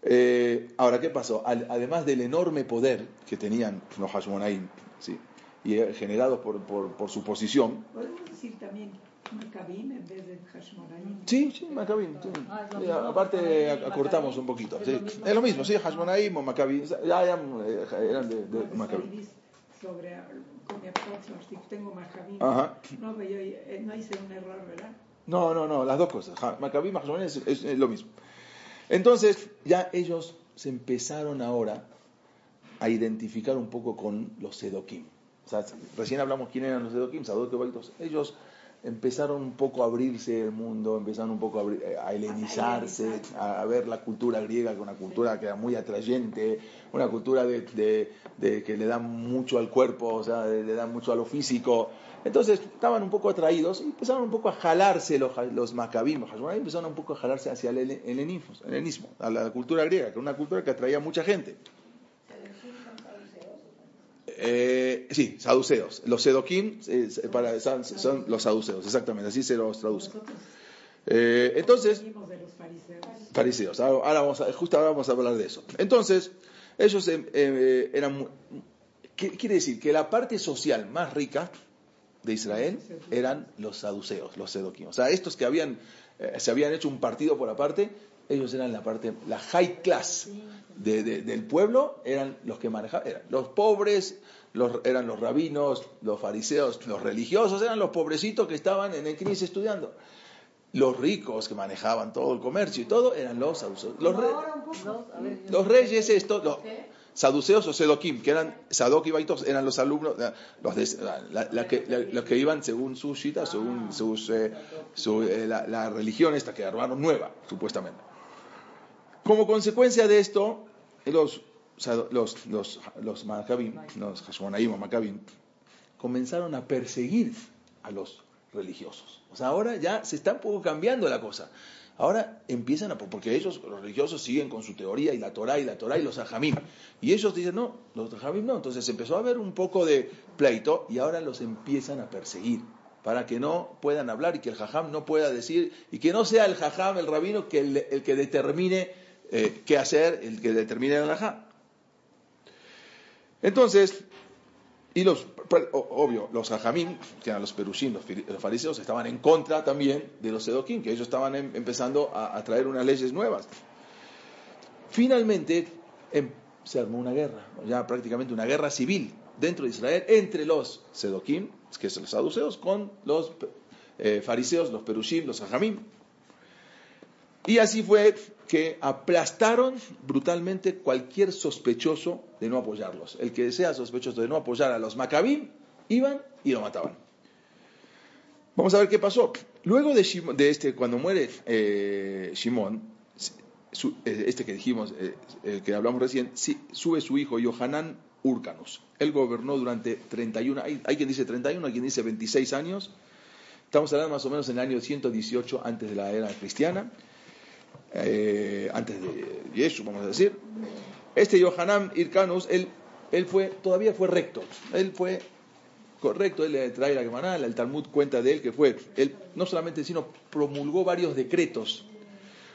Eh, ahora, ¿qué pasó? Al- además del enorme poder que tenían los Hashmonaim, ¿sí? y eh, generados por, por, por su posición, Podemos decir también Macabim en vez de Hashmonaim. sí, sí, Maccabim, sí. Ah, Sí, aparte y acortamos un poquito, Es sí. lo mismo es lo mismo, sí, Hashmonaim o Maccabim, ya eran, eran de, de. Hasidis sobre con mi apóstol, si tengo Macabim. Ajá. No, pero yo eh, no hice un error, ¿verdad? No, no, no, las dos cosas. Y Hashmonaim es, es- es lo mismo. Entonces, ya ellos se empezaron ahora a identificar un poco con los Sedokim. O sea, recién hablamos quién eran los Sedokim, Sadok. Ellos empezaron un poco a abrirse el mundo, empezaron un poco a, abrir- eh, a helenizarse, a, a ver la cultura griega, que es una cultura que era muy atrayente, una cultura de, de- de que le da mucho al cuerpo, o sea, le da mucho a lo físico. Entonces estaban un poco atraídos y empezaron un poco a jalarse los, los macabim, empezaron un poco a jalarse hacia el helen- helenismo, helenismo, a la cultura griega, que era una cultura que atraía a mucha gente. Eh, sí, saduceos. Los sedoquim eh, para, son, son los saduceos, exactamente, así se los traduce. Eh, entonces, fariseos. ahora, vamos a, justo ahora vamos a hablar de eso. Entonces, ellos eh, eh, eran... ¿qué quiere decir? Que la parte social más rica de Israel eran los saduceos, los sedoquim. O sea, estos que habían, se habían hecho un partido por aparte, ellos eran la parte, la high class de- de- del pueblo, eran los que manejaban, eran los pobres, los, eran los rabinos, los fariseos, los religiosos, eran los pobrecitos que estaban en el CNIS estudiando. Los ricos que manejaban todo el comercio y todo eran los saduceos. Los, re- los reyes estos, los saduceos o sedoquim, que eran Sadok y Baitos, eran los alumnos, eh, los, de- la- la que, la- los que iban según su shita, según sus, eh, su, eh, la, la religión esta que armaron nueva, supuestamente. Como consecuencia de esto, los, los, los, los Maccabim, los Hashmonaim o Maccabim, comenzaron a perseguir a los religiosos. O sea, ahora ya se está un poco cambiando la cosa. Ahora empiezan a, porque ellos, los religiosos, siguen con su teoría y la Torah y la Torah y los ajamim. Y ellos dicen, no, los ajamim no. Entonces empezó a haber un poco de pleito y ahora los empiezan a perseguir para que no puedan hablar y que el jajam no pueda decir, y que no sea el jajam, el rabino, que el que determine eh, qué hacer, el que determine el alajá. Entonces, y los, o- obvio, los jajamín, que eran los perushim, los, fariseos, estaban en contra también de los sedoquín, que ellos estaban em- empezando a, traer unas leyes nuevas. Finalmente, em- se armó una guerra, ya prácticamente una guerra civil dentro de Israel entre los sedoquín, que son los saduceos, con los eh, fariseos, los perushim, los jajamín. Y así fue que aplastaron brutalmente cualquier sospechoso de no apoyarlos. El que sea sospechoso de no apoyar a los macabim, iban y lo mataban. Vamos a ver qué pasó. Luego de, Shimon- de este, cuando muere eh, Shimón, su- eh, este que dijimos, eh, el que hablamos recién, sube su hijo Yohanan Urcanus. Él gobernó durante 31, hay, hay quien dice 31, hay quien dice 26 años. Estamos hablando más o menos en el año 118 antes de la era cristiana eh, antes de Yeshua, vamos a decir. Este Yohanan Irkanus, él, él fue, todavía fue recto, él fue correcto, él le trae la Gemara, el Talmud cuenta de él que fue, él no solamente, sino promulgó varios decretos.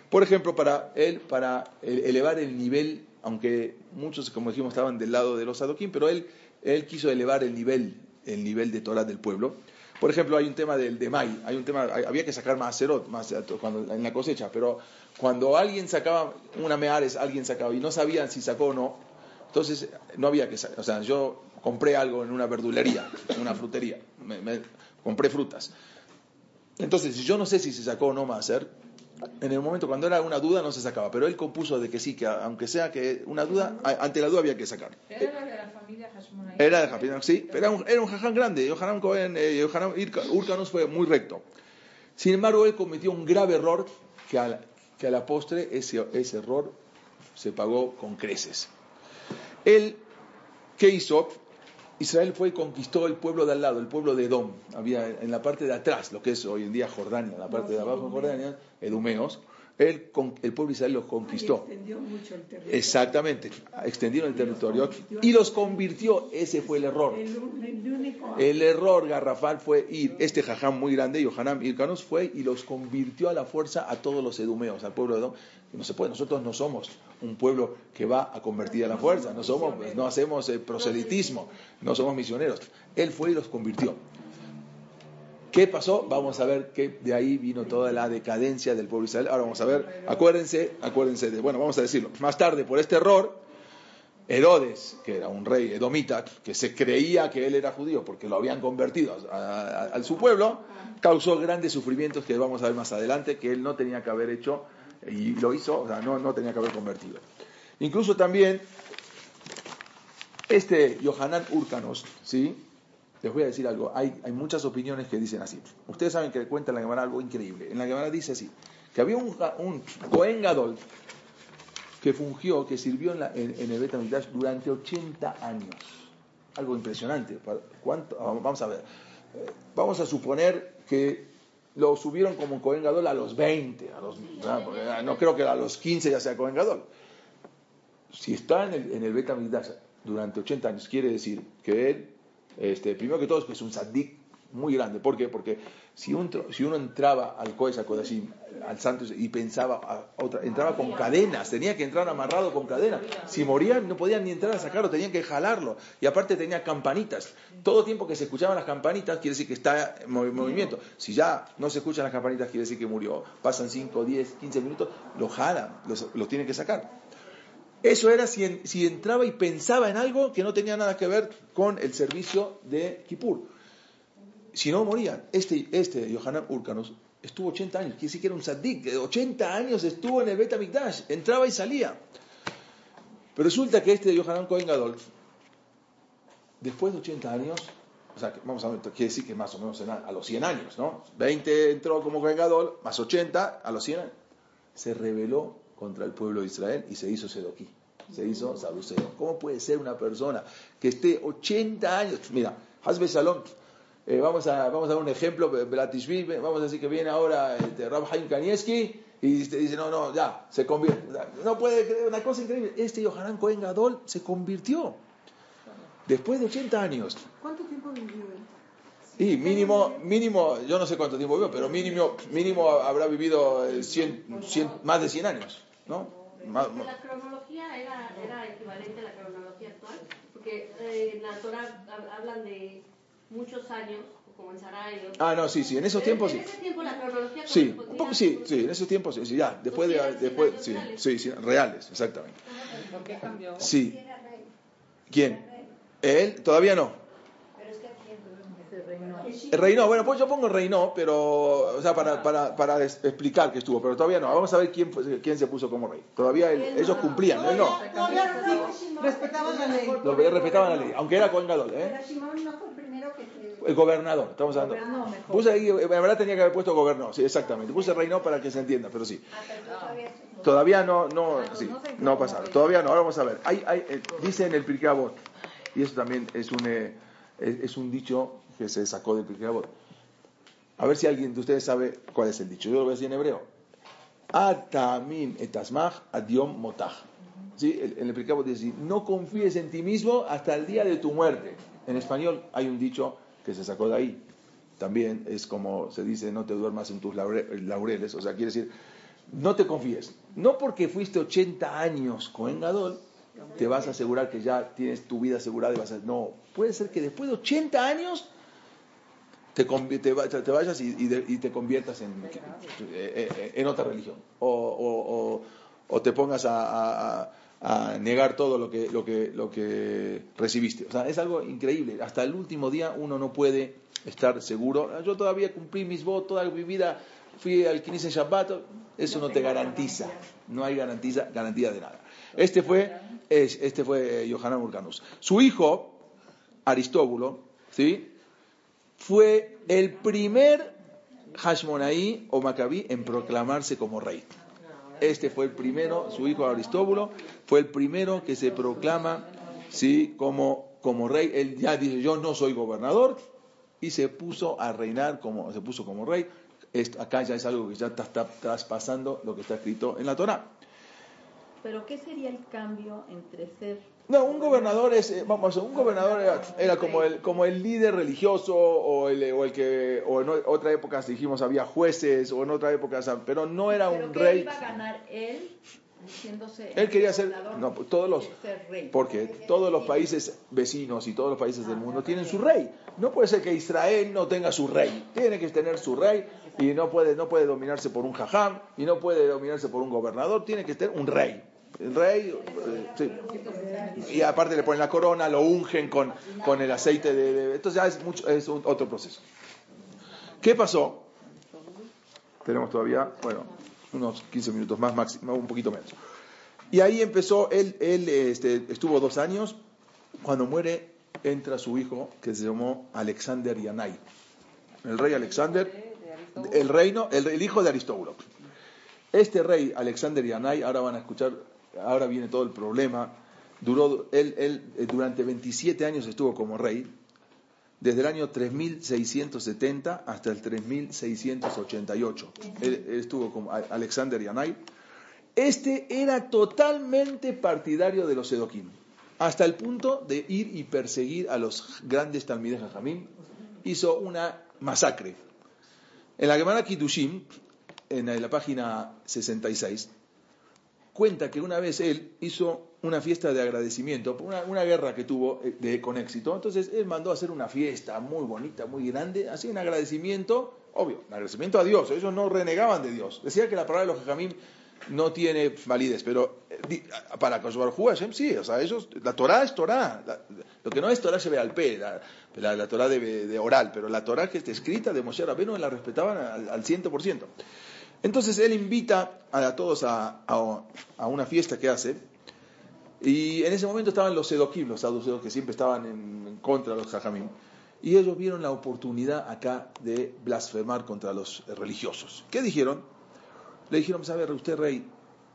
Por ejemplo, para él, para elevar el nivel, aunque muchos, como dijimos, estaban del lado de los Sadoquín, pero él, él quiso elevar el nivel, el nivel de Torah del pueblo. Por ejemplo, hay un tema del de May, hay un tema, había que sacar más cerot, más cuando, en la cosecha, pero cuando alguien sacaba una meares, alguien sacaba y no sabían si sacó o no, entonces no había que sacar. O sea, yo compré algo en una verdulería, una frutería, me- compré frutas. Entonces, si yo no sé si se sacó o no hacer, en el momento cuando era una duda no se sacaba, pero él compuso de que sí, que aunque sea que una duda, ante la duda había que sacar. Era de la familia Hashmonaí. Era de sí, pero era un, era un jaján grande. Yohanan Cohen, eh, Yohanan Urcanus fue muy recto. Sin embargo, él cometió un grave error que a la, que a la postre ese, ese error se pagó con creces. Él, ¿qué hizo? Israel fue y conquistó el pueblo de al lado, el pueblo de Edom. Había en la parte de atrás, lo que es hoy en día Jordania, en la parte de abajo de Jordania, edumeos. Él, con- el pueblo de Israel los conquistó. Mucho el territorio. Exactamente, extendieron el territorio y los convirtió, ese fue el error. El, el. El error garrafal fue ir, este jajam muy grande, Yohanan Irkanos, fue y los convirtió a la fuerza a todos los edumeos, al pueblo de Edom. No se puede, nosotros no somos un pueblo que va a convertir a la fuerza, no, somos, no hacemos eh, proselitismo, no somos misioneros. Él fue y los convirtió. ¿Qué pasó? Vamos a ver que de ahí vino toda la decadencia del pueblo de. Ahora vamos a ver, acuérdense, acuérdense de, bueno, vamos a decirlo, más tarde por este error, Herodes, que era un rey edomita, que se creía que él era judío porque lo habían convertido a su pueblo, causó grandes sufrimientos que vamos a ver más adelante, que él no tenía que haber hecho y lo hizo, o sea, no, no tenía que haber convertido. Incluso también este Yohanan Urcanos, ¿sí? Les voy a decir algo, hay, hay muchas opiniones que dicen así. Ustedes saben que cuenta en la Gemara algo increíble. En la Gemara dice así, que había un, un Cohen Gadol que fungió, que sirvió en, la- en- en el durante 80 años. Algo impresionante. ¿Cuánto? Ah, Vamos a ver. Eh, Vamos a suponer que lo subieron como Cohen Gadol a los 20. A los, ah, no creo que a los 15 ya sea Cohen Gadol. Si está en el, en el durante 80 años, quiere decir que él, este, primero que todo, es un saddik muy grande. ¿Por qué? Porque si, un si uno entraba al Kodesh HaKodashim, al Santo, y pensaba, a otra, entraba con cadenas, tenía que entrar amarrado con cadenas. Si morían, no podían ni entrar a sacarlo, tenían que jalarlo. Y aparte tenía campanitas. Todo tiempo que se escuchaban las campanitas, quiere decir que está en movi- movimiento. Si ya no se escuchan las campanitas, quiere decir que murió. Pasan 5, 10, 15 minutos, lo jalan, los- lo tienen que sacar. Eso era si, en- si entraba y pensaba en algo que no tenía nada que ver con el servicio de Kippur. Si no morían. Este, este Yohanan Urkanos estuvo 80 años, que era un saddik. 80 años estuvo en el Bet HaMikdash, entraba y salía. Pero resulta que este Yohanan Cohen Gadol, después de 80 años, o sea, vamos a ver, quiere decir que más o menos en a los 100 años, ¿no? 20 entró como Cohen Gadol, más 80 a los 100 años. Se rebeló contra el pueblo de Israel y se hizo sedoquí, se hizo saduceo. ¿Cómo puede ser una persona que esté 80 años? Mira, Hasbe Shalom, eh, vamos, a, vamos a dar un ejemplo, Belatishvi, vamos a decir que viene ahora este, Rab Haim Kanievski y te dice, no, no, ya, se convierte. No puede creer, una cosa increíble. Este Yohanan Cohen Gadol se convirtió después de 80 años. ¿Cuánto tiempo vivió él? Y mínimo, mínimo, yo no sé cuánto tiempo vivió, pero mínimo, mínimo habrá vivido eh, 100, 100, más de 100 años, ¿no? más- Porque la cronología era, era equivalente a la cronología actual, porque eh, en la Torah hab- hablan de muchos años, como en Sarai. Ah, no, sí, sí, en esos En- tiempos en sí. ese tiempo la cronología Sí, un poco sí, sí, en esos tiempos sí, sí, ya, después de, después, sí, reales. sí, sí, reales, exactamente. ¿Por qué cambió? Sí, Era rey. ¿quién? Él, todavía no. Pero es que quién. Reinó, bueno, pues yo pongo reinó, pero, o sea, para, para, para explicar que estuvo, pero todavía no. Vamos a ver quién, quién se puso como rey. Todavía él- ellos cumplían, él no. Todavía no respetaban la ley. Lo respetaban la ley, aunque era Cohen Gadol, ¿eh? Pero Simón no fue el primero que se... El gobernador, estamos hablando. Puse ahí, en verdad tenía que haber puesto gobernó, sí, exactamente. Puse reinó para que se entienda, pero sí. Ah, todavía no, no, Ah, sí, no pasaron. Todavía no, ahora vamos a ver. Hay, hay, eh, dice en el Pirkei Avot, y eso también es un, eh, es, es un dicho que se sacó del Pirkei. A ver si alguien de ustedes sabe cuál es el dicho. Yo lo voy a decir en hebreo. Atamin etasmach adiom motach. ¿Sí? En el Pirkei Avot dice, no confíes en ti mismo hasta el día de tu muerte. En español hay un dicho que se sacó de ahí. También es como se dice, no te duermas en tus laure- laureles. O sea, quiere decir, no te confíes. No porque fuiste 80 años con Gadol, te vas a asegurar que ya tienes tu vida asegurada y vas a... No, puede ser que después de 80 años te, te, va- te vayas y, te conviertas en, eh, eh, en otra religión. O, o- te pongas a, a- negar todo lo que, lo, que, lo que recibiste. O sea, es algo increíble. Hasta el último día uno no puede estar seguro. Yo todavía cumplí mis votos, toda mi vida fui al Knesset Shabbat. Eso no te garantiza. No hay garantiza, garantía de nada. Este fue, es- este fue eh, Yohanan Urcanus. Su hijo, Aristóbulo, ¿sí? Fue el primer Hashmonaí o Macabí en proclamarse como rey. Este fue el primero, su hijo Aristóbulo, fue el primero que se proclama ¿sí? como, como rey. Él ya dice, yo no soy gobernador, y se puso a reinar, como, se puso como rey. Acá ya es algo que ya está, está traspasando lo que está escrito en la Torah. Pero ¿qué sería el cambio entre ser No, un gobernador es, eh, vamos, un gobernador era, era como el como el líder religioso o el, o el que o en otra época dijimos había jueces o en otra época, pero no era ¿Pero un qué rey. iba a ganar él diciéndose Él quería ser, no, todos los, porque todos los países vecinos y todos los países del mundo tienen su rey. No puede ser que Israel no tenga su rey. Tiene que tener su rey y no puede, no puede dominarse por un jajam y no puede dominarse por un gobernador. Tiene que tener un rey. El rey, eh, sí. y aparte le ponen la corona, lo ungen con, con el aceite de, de- entonces ya es mucho, es otro proceso. ¿Qué pasó? Tenemos todavía, bueno, unos 15 minutos más, máximo, un poquito menos. Y ahí empezó, él, él este, estuvo dos años, cuando muere entra su hijo, que se llamó Alexander Yanai. El rey Alexander, el reino, el, el hijo de Aristóbulo. Este rey, Alexander Yanai, ahora van a escuchar, ahora viene todo el problema, duró, él, eh, durante 27 años estuvo como rey, desde el año 3670 hasta el 3688. Él, estuvo como Alexander Yanai. Este era totalmente partidario de los Edoquim, hasta el punto de ir y perseguir a los grandes Talmides Jajamim. Hizo una masacre. En la Gemara Kitushim, en la página 66, cuenta que una vez él hizo una fiesta de agradecimiento por una, guerra que tuvo eh, con éxito. Entonces él mandó a hacer una fiesta muy bonita, muy grande, así un agradecimiento, obvio, un agradecimiento a Dios. Ellos no renegaban de Dios. Decía que la palabra de los Jajamim no tiene validez, pero eh, para Koshbar Hashem sí, o sea, ellos, la Torah es Torah. Lo que no es Torah se ve al pe, la, la, la Torah de, de oral, pero la Torah que está escrita de Moshe Rabbeinu la respetaban al, al 100%. Entonces él invita a todos a, a- una fiesta que hace, y en ese momento estaban los Sedoquim, los saduceos que siempre estaban en, contra de los Jajamim, y ellos vieron la oportunidad acá de blasfemar contra los religiosos. ¿Qué dijeron? Le dijeron, pues, a ver, usted rey,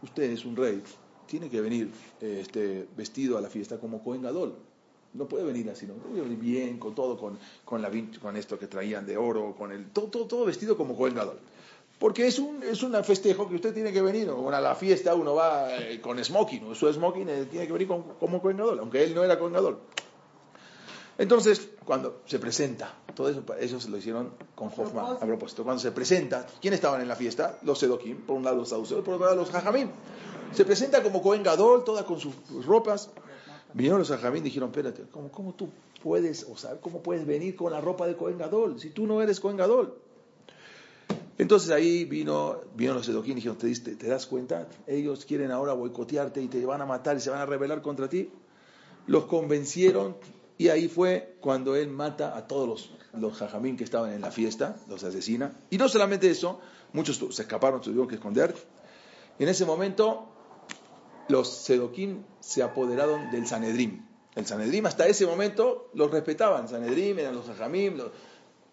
usted es un rey, tiene que venir este, vestido a la fiesta como Cohen Gadol. No puede venir así, ¿no? Que venir bien, con todo, con, con, la, con esto que traían de oro, con el, todo, todo, todo vestido como Cohen Gadol. Porque es un, es un festejo que usted tiene que venir, o a la fiesta uno va eh, con smoking, o su smoking eh, tiene que venir con- como Cohen Gadol, aunque él no era Cohen Gadol. Entonces, cuando se presenta, todo eso ellos lo hicieron con Hoffman a propósito. Cuando se presenta, ¿quién estaban en la fiesta? Los Sedokim, por un lado los saduceos, por otro lado los Jajamim. Se presenta como Cohen Gadol, toda con sus ropas. Vinieron los Jajamim y dijeron, espérate, ¿cómo, ¿cómo, tú puedes, o sea, cómo puedes venir con la ropa de Cohen Gadol si tú no eres Cohen Gadol? Entonces ahí vino, vino los Sedokim y dijeron, ¿Te, diste, ¿te das cuenta? Ellos quieren ahora boicotearte y te van a matar y se van a rebelar contra ti. Los convencieron y ahí fue cuando él mata a todos los, los jajamín que estaban en la fiesta, los asesina. Y no solamente eso, muchos se escaparon, tuvieron que esconder. En ese momento, los sedoquín se apoderaron del Sanedrim. El Sanedrim hasta ese momento los respetaban. Sanedrim eran los jajamín.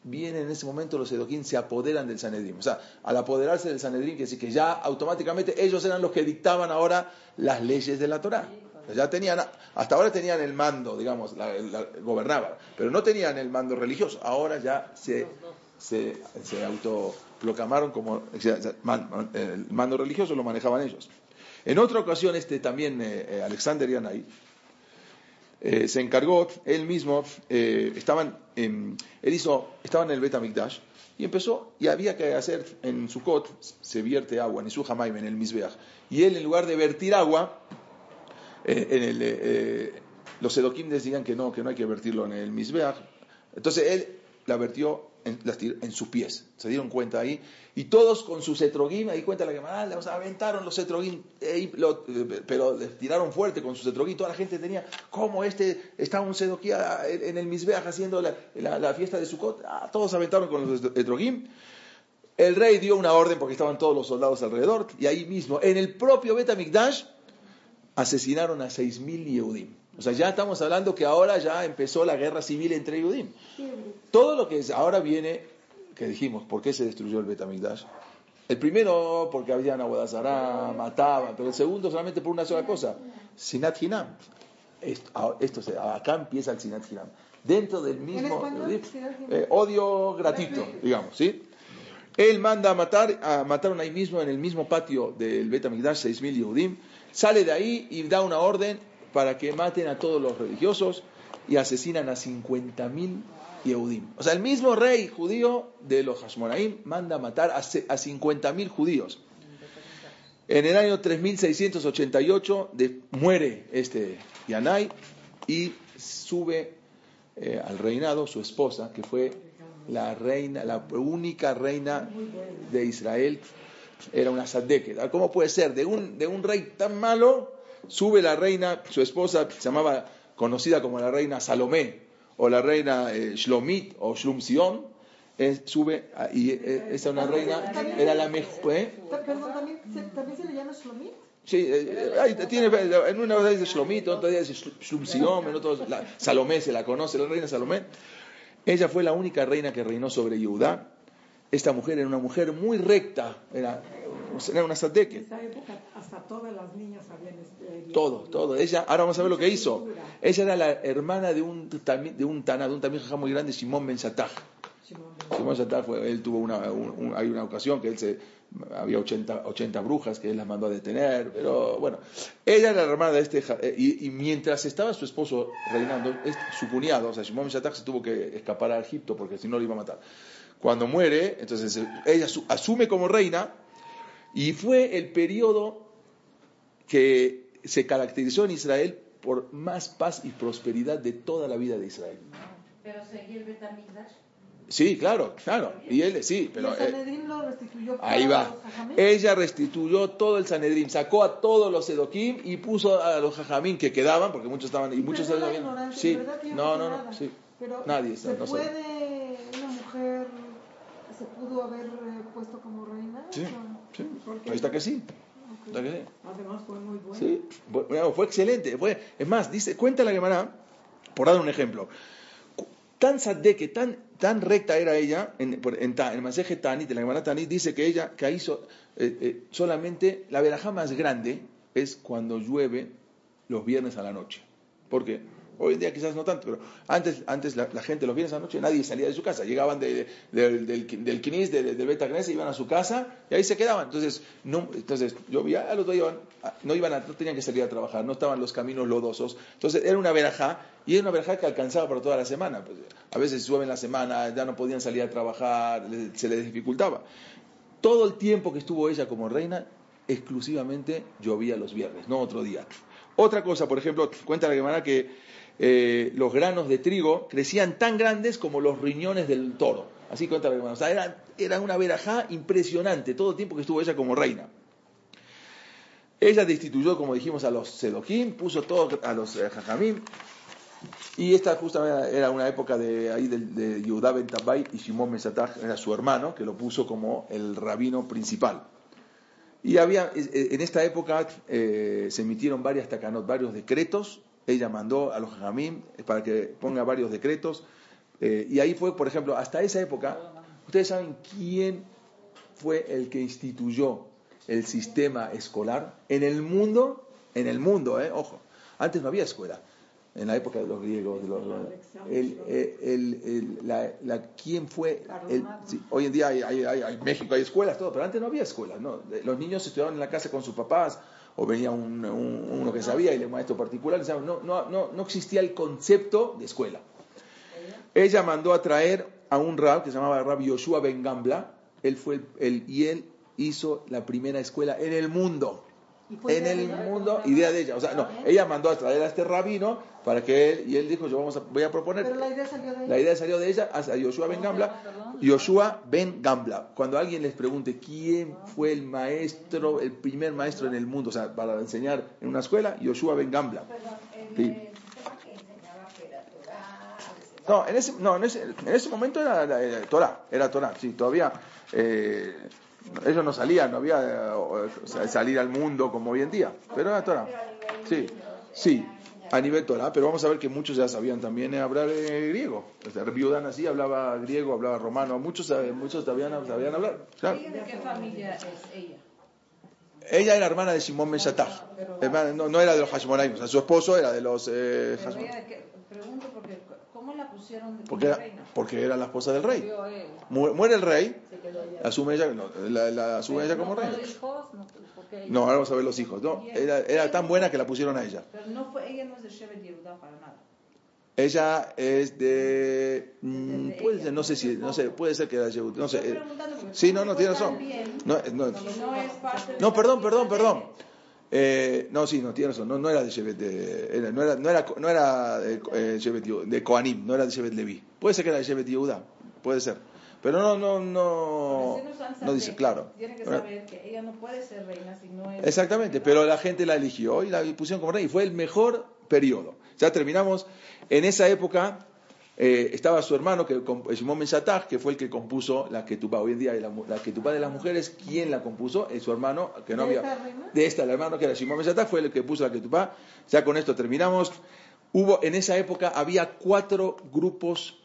Vienen en ese momento los sedoquín, se apoderan del Sanedrim. O sea, al apoderarse del Sanedrim, quiere decir que ya automáticamente ellos eran los que dictaban ahora las leyes de la Torah. Ya tenían, hasta ahora tenían el mando, digamos, gobernaban, pero no tenían el mando religioso. Ahora ya se, se, se autoproclamaron como el mando religioso lo manejaban ellos. En otra ocasión, este también eh, eh, Alexander Yanai eh, se encargó, él mismo, estaban, él hizo, estaba en el Betamikdash y empezó, y había que hacer en Sukkot, se vierte agua, en su en el Mizbeach, y él en lugar de vertir agua, eh, eh, eh, los Edokim decían que no, que no hay que vertirlo en el Misbeach. Entonces él la vertió en, en, sus pies. Se dieron cuenta ahí. Y todos con sus etrogim, ahí cuenta la que ah, los aventaron los etrogim, pero les tiraron fuerte con sus etrogim. Toda la gente tenía, como este, estaba un sedoquí en el Misbeach haciendo la, fiesta de Sukkot. Ah, todos aventaron con los etrogim. El rey dio una orden porque estaban todos los soldados alrededor. Y ahí mismo, en el propio Betamikdash, asesinaron a 6.000 Yehudim. O sea, ya estamos hablando que ahora ya empezó la guerra civil entre Yehudim. Todo lo que es, ahora viene, que dijimos, ¿por qué se destruyó el Betamigdash? El primero, porque habían Aguadazará, mataban, pero el segundo solamente por una sola cosa, Sinat Hinam. Esto, acá empieza el Sinat Hinam. Dentro del mismo eh, odio gratuito, digamos, ¿sí? Él manda a matar, a mataron ahí mismo, en el mismo patio del Betamigdash, 6.000 Yehudim Sale de ahí y da una orden para que maten a todos los religiosos y asesinan a 50.000 Yehudim. O sea, el mismo rey judío de los Hashmonaim manda matar a 50.000 judíos. En el año 3688 muere este Yanai y sube eh, al reinado su esposa, que fue la reina, la única reina de Israel era una sadeke. ¿Cómo puede ser? De un, de un rey tan malo, sube la reina, su esposa se llamaba, conocida como la reina Salomé, o la reina eh, Shlomit, o Shlumsion, eh, sube, y eh, esa una reina, era la mejor. ¿eh? Perdón, ¿también se, ¿también se le llama Shlomit? Sí, tiene, en una vez dice Shlomit, en otra dice Shlumsion, en otra Salomé se la conoce, la reina Salomé. Ella fue la única reina que reinó sobre Judá esta mujer era una mujer muy recta, era, era una sadeque. En esa época hasta todas las niñas habían este, Todo, todo. Ella, ahora vamos a ver lo que hizo. Ella era la hermana de un, de un Tana, de un también muy grande, Simón Ben Sattaj. Simón Ben fue, él tuvo una, hay una ocasión que él se, había 80, 80 brujas que él las mandó a detener, pero bueno, ella era la hermana de este, eh, y, mientras estaba su esposo reinando, su cuñado, o sea, Simón Ben Sattaj se tuvo que escapar a Egipto porque si no lo iba a matar. Cuando muere, entonces ella asume como reina y fue el periodo que se caracterizó en Israel por más paz y prosperidad de toda la vida de Israel. ¿Pero seguía el Betamigdash? Sí, claro, claro. Y él, sí, pero. ¿Y el eh, Sanedrín lo restituyó ahí va. Ella restituyó todo el Sanedrín, sacó a todos los Edoquim y puso a los Jajamín que quedaban, porque muchos estaban. Y muchos estaban. Sí, no, no, no, sí. Pero Nadie ¿Se puede una mujer se pudo haber eh, puesto como reina? Sí, sí. Ahí está que sí. Además fue muy. Sí, bueno, fue excelente. Fue, es más, dice, cuenta la Gemara, por dar un ejemplo, tan sadeke, tan, tan recta era ella, en, en, en el mensaje Tanit, de la Gemara Tanit, dice que ella que hizo eh, eh, solamente la veraja más grande es cuando llueve los viernes a la noche. ¿Por qué? Hoy en día quizás no tanto, pero antes, antes la, la gente los viernes a la noche nadie salía de su casa. Llegaban de- de- del, del del, del Beta Knesset, iban a su casa y ahí se quedaban. Entonces, no, entonces yo vi a los dos iban, no, iban a- no tenían que salir a trabajar, no estaban los caminos lodosos. Entonces era una verajá y era una verajá que alcanzaba para toda la semana. Pues, a veces suben la semana, ya no podían salir a trabajar, se les dificultaba. Todo el tiempo que estuvo ella como reina, exclusivamente llovía los viernes, no otro día. Otra cosa, por ejemplo, cuenta la Gemara que eh, los granos de trigo crecían tan grandes como los riñones del toro. Así cuenta la Gemara. O sea, era, era una verajá impresionante todo el tiempo que estuvo ella como reina. Ella destituyó, como dijimos, a los Sedoquim, puso todo a los eh, Jajamim. Y esta justamente era una época de ahí de, de Yehudá ben Tabai y Shimon Mesataj, era su hermano, que lo puso como el rabino principal. Y había, eh, en esta época se emitieron varias takanot, varios decretos. Ella mandó a los Jajamim para que ponga varios decretos. Eh, y ahí fue, por ejemplo, hasta esa época, ustedes saben quién fue el que instituyó el sistema escolar en el mundo, en el mundo, eh, ojo, antes no había escuela, en la época de los griegos, de los, el, el- el- el- la, la- quién fue, el- sí, hoy en día hay, hay- hay- hay- en México hay escuelas, todo, pero antes no había escuelas, ¿no? los niños estudiaban en la casa con sus papás, o venía un- un- uno que sabía y el maestro particular, no, no, no, no existía el concepto de escuela. Ella mandó a traer a un rab que se llamaba Rab Yoshua Ben Gambla. Él fue el- y él hizo la primera escuela en el mundo. ¿Y fue En el mundo, idea de ella. O sea, no, ella mandó a traer a este rabino para que él, y él dijo, yo vamos a, voy a proponer. Pero la idea salió de La ella. idea salió de ella hacia Yoshua Ben Gambla. Yoshua Ben Gambla. Cuando alguien les pregunte quién fue el maestro, el primer maestro en el mundo, o sea, para enseñar en una escuela, Yoshua Ben Gambla. Sí. era No, en ese, no, en ese, en ese momento era, la- era Torah, era Torah, sí, todavía eh, ellos no salían, no había salir al mundo como hoy en día, pero era Torah. Sí, sí, a nivel Torah, pero vamos a ver que muchos ya sabían también eh, hablar eh, griego. O sea, Viudan así hablaba griego, hablaba romano, muchos, eh, muchos sabían, sabían hablar. claro. ¿De qué familia es ella? Ella era hermana de Simón Ben no, no era de los Hashmonaim, o sea, su esposo era de los eh, pregunto porque ¿cómo la pusieron de porque era, reina? porque era la esposa del rey. Muere el rey. Asume ella, no, la, la asume ella como no, reina. hijos, no, ahora vamos a ver los hijos. No, era, era tan buena que la pusieron a ella. Pero no fue, ella no es de Shevet Yehuda para nada. Ella es de, mm, puede ser, no sé si, no sé, puede ser que era Yehud, no sé. Eh, sí, no, no tiene razón. No, eh, no, no perdón, perdón, perdón. Eh, no, sí, no tiene razón. No, no era de Shevet, de, era- no era, no era, no era de, eh, Shevet Yehuda, de Koanim, no era de Shevet Levi. Puede ser que era de Shevet Yehuda, puede ser. Pero no, no, no, no dice, claro. Tiene que saber que ella no puede ser reina si no es. Exactamente, pero la gente la eligió y la pusieron como rey y fue el mejor periodo. Ya terminamos. En esa época eh, estaba su hermano, que, comp- Shimon Ben que fue el que compuso la Ketubá. Hoy en día la, la Ketubá de las mujeres, ¿quién la compuso? Es su hermano, que no ¿De había... esta reina? De esta, el hermano que era Shimon Ben fue el que puso la Ketubá. Ya con esto terminamos. Hubo, en esa época había cuatro grupos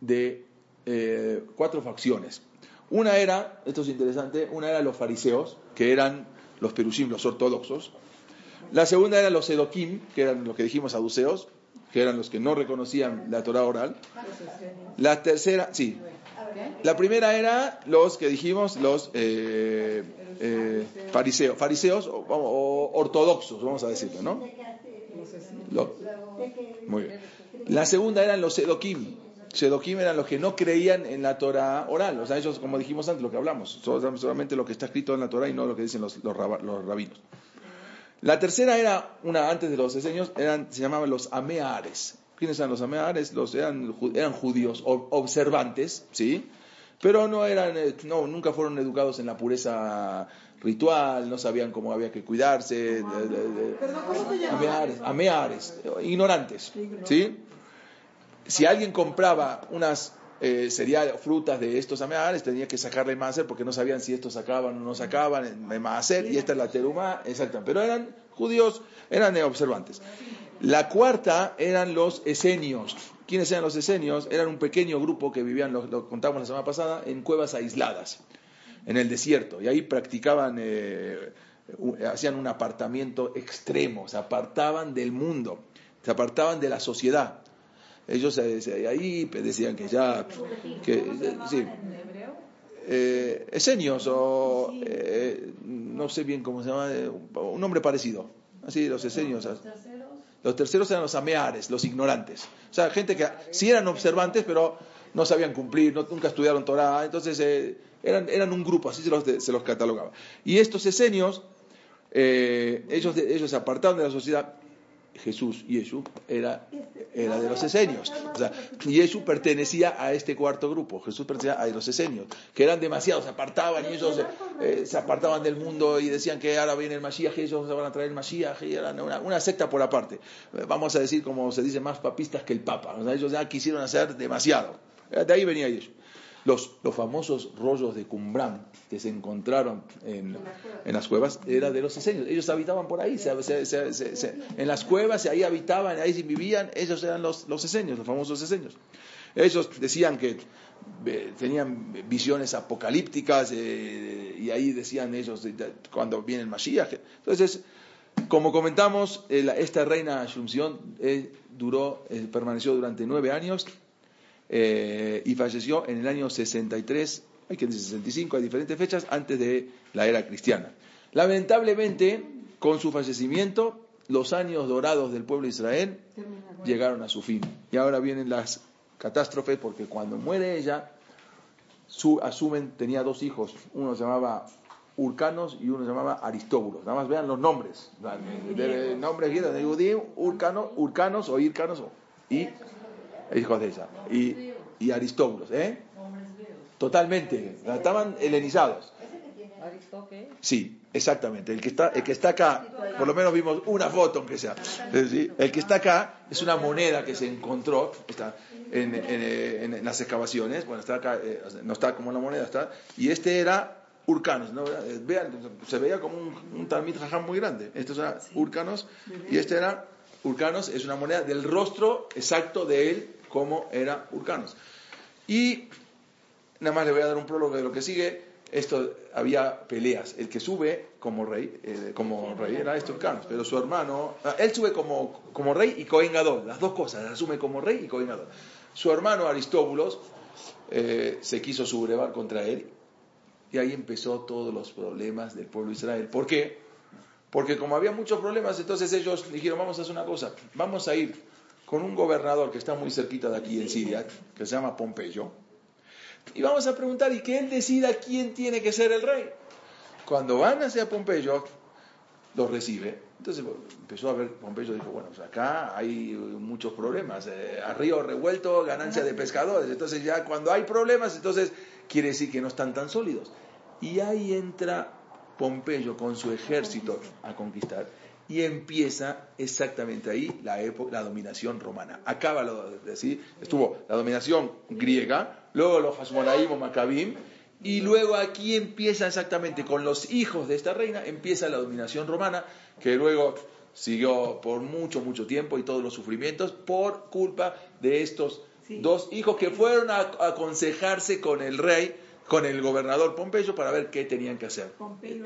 de eh, cuatro facciones. Una era, esto es interesante, una era los fariseos, que eran los perushim, los ortodoxos. La segunda eran los sedoquim, que eran los que dijimos saduceos, que eran los que no reconocían la Torah oral. La tercera, sí. La primera era los que dijimos, los eh, eh, fariseos, fariseos o, o ortodoxos, vamos a decirlo, ¿no? Lo- muy bien. La segunda eran los sedoquim. Sedoquim eran los que no creían en la Torah oral. O sea, ellos, como dijimos antes, lo que hablamos, sol- solamente lo que está escrito en la Torah y no lo que dicen los, los, raba- los rabinos. La tercera era, una antes de los diseños, eran, se llamaban los ameares. ¿Quiénes eran los ameares? Los, eran, eran judíos observantes, ¿sí? Pero no eran, eh, no, nunca fueron educados en la pureza ritual, no sabían cómo había que cuidarse. de- de- de- Perdón. Ameares, ameares, ignorantes, ¿sí? Si alguien compraba unas eh, cereales, frutas de estos ameares, tenía que sacarle máser porque no sabían si estos sacaban o no sacaban en máser, y esta es la teruma, exacto. Pero eran judíos, eran eh, observantes. La cuarta eran los esenios. ¿Quiénes eran los esenios? Eran un pequeño grupo que vivían, lo, contamos la semana pasada, en cuevas aisladas, en el desierto. Y ahí practicaban, eh, hacían un apartamiento extremo, se apartaban del mundo. se apartaban de la sociedad. Ellos ahí decían que ya, que, sí, eh, esenios o eh, no sé bien cómo se llama, eh, un nombre parecido. Así, los esenios. Los terceros eran los ameares, los ignorantes. O sea, gente que sí eran observantes, pero no sabían cumplir, no- nunca estudiaron Torah. Entonces, eh, eran, eran un grupo, así se los, se los catalogaba. Y estos esenios, ellos, ellos se apartaron de la sociedad. Jesús, Yeshu, era, era de los esenios. O sea, Yeshu pertenecía a este cuarto grupo. Jesús pertenecía a los esenios, que eran demasiados, se apartaban y ellos eh, se apartaban del mundo y decían que ahora viene el Mashiach, ellos van a traer el Mashiach, y eran una, una secta por aparte. Eh, Vamos a decir, como se dice, más papistas que el Papa. O sea, ellos ya quisieron hacer demasiado. Eh, De ahí venía Yeshu. Los, los famosos rollos de Qumran que se encontraron en, en las cuevas era de los esenios. Ellos habitaban por ahí, se- se- se- se- se- en las cuevas, ahí habitaban, ahí vivían, ellos eran los, los esenios, los famosos esenios. Ellos decían que eh, tenían visiones apocalípticas eh, y ahí decían ellos de- de- cuando viene el Mashiach. Entonces, como comentamos, eh, la- esta reina Asunción duró, permaneció durante nueve años eh, y falleció en el año 63, hay que decir 65, hay diferentes fechas, antes de la era cristiana. Lamentablemente, con su fallecimiento, los años dorados del pueblo de Israel llegaron a su fin. Y ahora vienen las catástrofes porque cuando muere ella, su, asumen, tenía dos hijos, uno se llamaba Urcanos y uno se llamaba Aristóbulos. Nada más vean los nombres. De, de- nombres griegos de Urcano, Urcanos o Ircanos y hijos de ella. Y, y Aristóbulos, ¿eh? Totalmente. Estaban helenizados. Sí, exactamente. El que está, el que está acá, por lo menos vimos una foto, aunque sea. Eh. El que está acá es una moneda que se encontró está en, en- en- en las excavaciones. Bueno, está acá, eh, no está como la moneda, está. Y este era Urcanos. ¿no? Eh, Vean, se veía como un, un Talmid Jajam muy grande. Estos eran Urcanos y este era Urcanos. Es una moneda del rostro exacto de él, como era Urcanos. Y Nada más le voy a dar un prólogo de lo que sigue. Esto había peleas. El que sube como rey, eh, como rey era Esturcanos, pero su hermano, ah, él sube como, como rey y Cohen Gadol, las dos cosas, asume como rey y Cohen Gadol. Su hermano Aristóbulos eh, se quiso sublevar contra él y ahí empezó todos los problemas del pueblo de Israel. ¿Por qué? Porque como había muchos problemas, entonces ellos dijeron, vamos a hacer una cosa, vamos a ir con un gobernador que está muy cerquita de aquí en Siria, que se llama Pompeyo, y vamos a preguntar y que él decida quién tiene que ser el rey. Cuando van hacia Pompeyo, los recibe. Entonces empezó a ver, Pompeyo dijo, bueno, pues acá hay muchos problemas. eh, revuelto, ganancia de pescadores. Entonces ya cuando hay problemas, entonces quiere decir que no están tan sólidos. Y ahí entra Pompeyo con su ejército a conquistar. Y empieza exactamente ahí la, época, la dominación romana. Acaba lo de decir, estuvo la dominación griega, luego los Hasmonaim o Maccabim, y luego aquí empieza exactamente con los hijos de esta reina, empieza la dominación romana, que luego siguió por mucho, mucho tiempo y todos los sufrimientos por culpa de estos Sí. dos hijos que fueron a, aconsejarse con el rey, con el gobernador Pompeyo, para ver qué tenían que hacer. Pompeyo